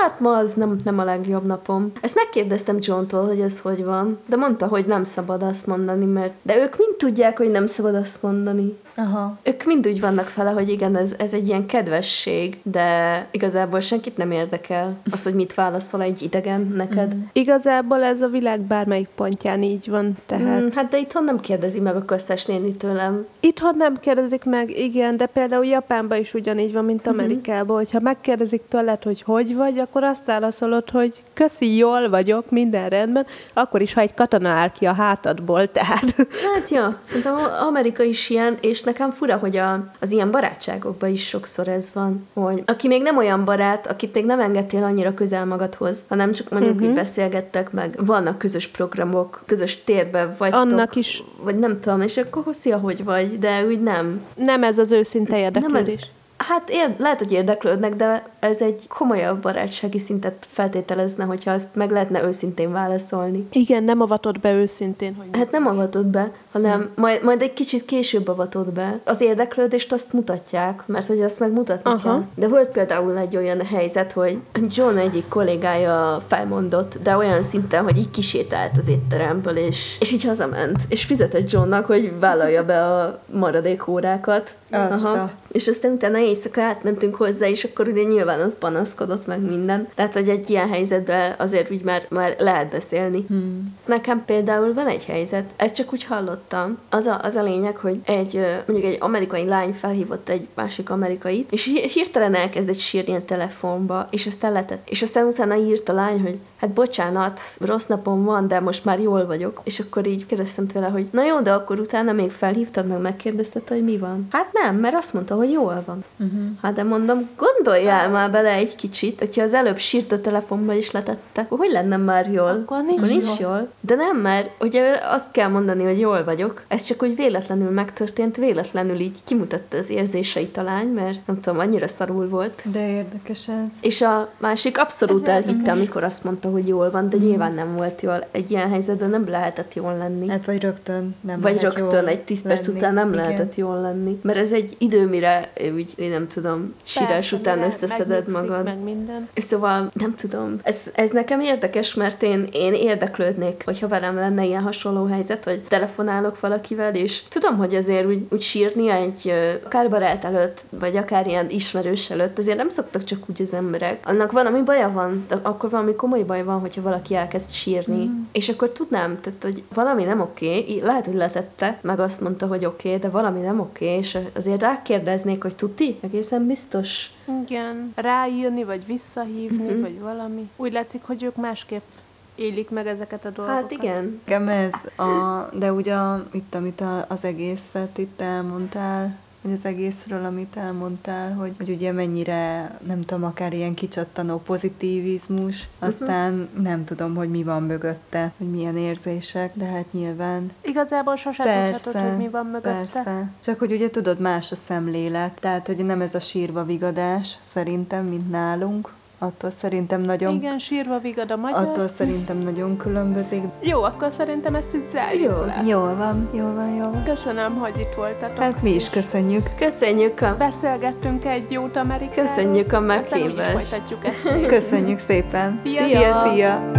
hát ma az nem, nem a legjobb napom. Ezt megkérdeztem John-tól, hogy ez hogy van, de mondta, hogy nem szabad azt mondani, mert de ők mind tudják, hogy nem szabad azt mondani. Aha. Ők mind úgy vannak fele, hogy igen, ez, ez egy ilyen kedvesség, de igazából senkit nem érdekel az, hogy mit válaszol egy idegen neked. Mm. Igazából ez a világ bármelyik pontján így van, tehát... Mm, hát de itthon nem kérdezi meg a köztes néni tőlem. Itthon nem kérdezik meg, igen, de például Japánban is ugyanígy van, mint mhm. Amerikában, mm-hmm. hogyha megkérdezik tőled, hogy hogy vagy, akkor azt válaszolod, hogy köszi, jól vagyok, minden rendben, akkor is, ha egy katona áll ki a hátadból, tehát... Hát ja, szerintem Amerika is ilyen, és nekem fura, hogy a, az ilyen barátságokban is sokszor ez van, hogy aki még nem olyan barát, akit még nem engedtél annyira közel magadhoz, hanem csak mondjuk uh-huh. így beszélgettek meg, vannak közös programok, közös térben vagy. Annak is. Vagy nem tudom, és akkor szia, hogy vagy, de úgy nem. Nem ez az őszinte érdeklődés. Nem, Hát ér, lehet, hogy érdeklődnek, de ez egy komolyabb barátsági szintet feltételezne, hogyha azt meg lehetne őszintén válaszolni. Igen, nem avatott be őszintén. Hogy hát nem avatott be, hanem hmm. majd, majd egy kicsit később avatott be. Az érdeklődést azt mutatják, mert hogy azt megmutatni Aha. kell. De volt például egy olyan helyzet, hogy John egyik kollégája felmondott, de olyan szinten, hogy így kisétált az étteremből, és, és így hazament. És fizetett Johnnak, hogy vállalja be a maradék órákat. Aha. És aztán utána éjszaka átmentünk hozzá, és akkor ugye nyilván ott panaszkodott meg minden. Tehát, hogy egy ilyen helyzetben azért úgy már, már lehet beszélni. Hmm. Nekem például van egy helyzet, ezt csak úgy hallottam. Az a, az a lényeg, hogy egy, mondjuk egy amerikai lány felhívott egy másik amerikait, és hirtelen elkezdett sírni a telefonba, és aztán letett. És aztán utána írt a lány, hogy hát bocsánat, rossz napom van, de most már jól vagyok. És akkor így kérdeztem tőle, hogy na jó, de akkor utána még felhívtad, meg megkérdezted, hogy mi van. Hát nem, mert azt mondta, hogy jól van. Uh-huh. Hát de mondom, gondoljál már bele egy kicsit, hogyha az előbb sírt a telefonba is letette, akkor hogy lenne már jól? Akkor nincs, akkor nincs jól. jól. De nem, mert ugye azt kell mondani, hogy jól vagyok. Ez csak úgy véletlenül megtörtént, véletlenül így kimutatta az érzéseit a lány, mert nem tudom, annyira szarul volt. De érdekes ez. És a másik abszolút elhitte, amikor azt mondta, hogy jól van, de mm. nyilván nem volt jól. Egy ilyen helyzetben nem lehetett jól lenni. Hát vagy rögtön nem Vagy rögtön egy tíz perc után nem Igen. lehetett jól lenni. Mert ez egy idő, mire úgy, én nem tudom, sírás után összeszeded magad. Meg minden. Szóval nem tudom, ez, ez nekem érdekes, mert én, én érdeklődnék, hogyha velem lenne ilyen hasonló helyzet, hogy telefonálok valakivel, és tudom, hogy azért úgy, úgy sírni egy akár barát előtt, vagy akár ilyen ismerős előtt, azért nem szoktak csak úgy az emberek. Annak valami baja van, akkor valami komoly baj van, hogyha valaki elkezd sírni. Mm. És akkor tudnám, tehát, hogy valami nem oké, okay, lehet, hogy letette, meg azt mondta, hogy oké, okay, de valami nem oké, okay, és azért rákérdeznék, hogy tuti, egészen biztos. Igen, rájönni, vagy visszahívni, mm-hmm. vagy valami. Úgy látszik, hogy ők másképp élik meg ezeket a dolgokat. Hát igen. Igen, ez a, de ugye itt, amit a, az egészet itt elmondtál, hogy az egészről, amit elmondtál, hogy, hogy ugye mennyire, nem tudom, akár ilyen kicsattanó pozitívizmus, mhm. aztán uh-huh. nem tudom, hogy mi van mögötte, hogy milyen érzések, de hát nyilván... Igazából sosem tudhatod, hogy mi van mögötte. Persze, csak hogy ugye tudod, más a szemlélet, tehát hogy nem ez a sírva vigadás szerintem, mint nálunk, attól szerintem nagyon... Igen, sírva vigad a magyar. Attól szerintem nagyon különbözik. Jó, akkor szerintem ezt itt zárjuk jó, le. Jól van, jól van, jól van. Köszönöm, hogy itt voltatok. Hát mi is köszönjük. Köszönjük a... Beszélgettünk egy jót Amerikáról. Köszönjük a meghívást. folytatjuk ezt. Köszönjük szépen. Szia, szia. szia.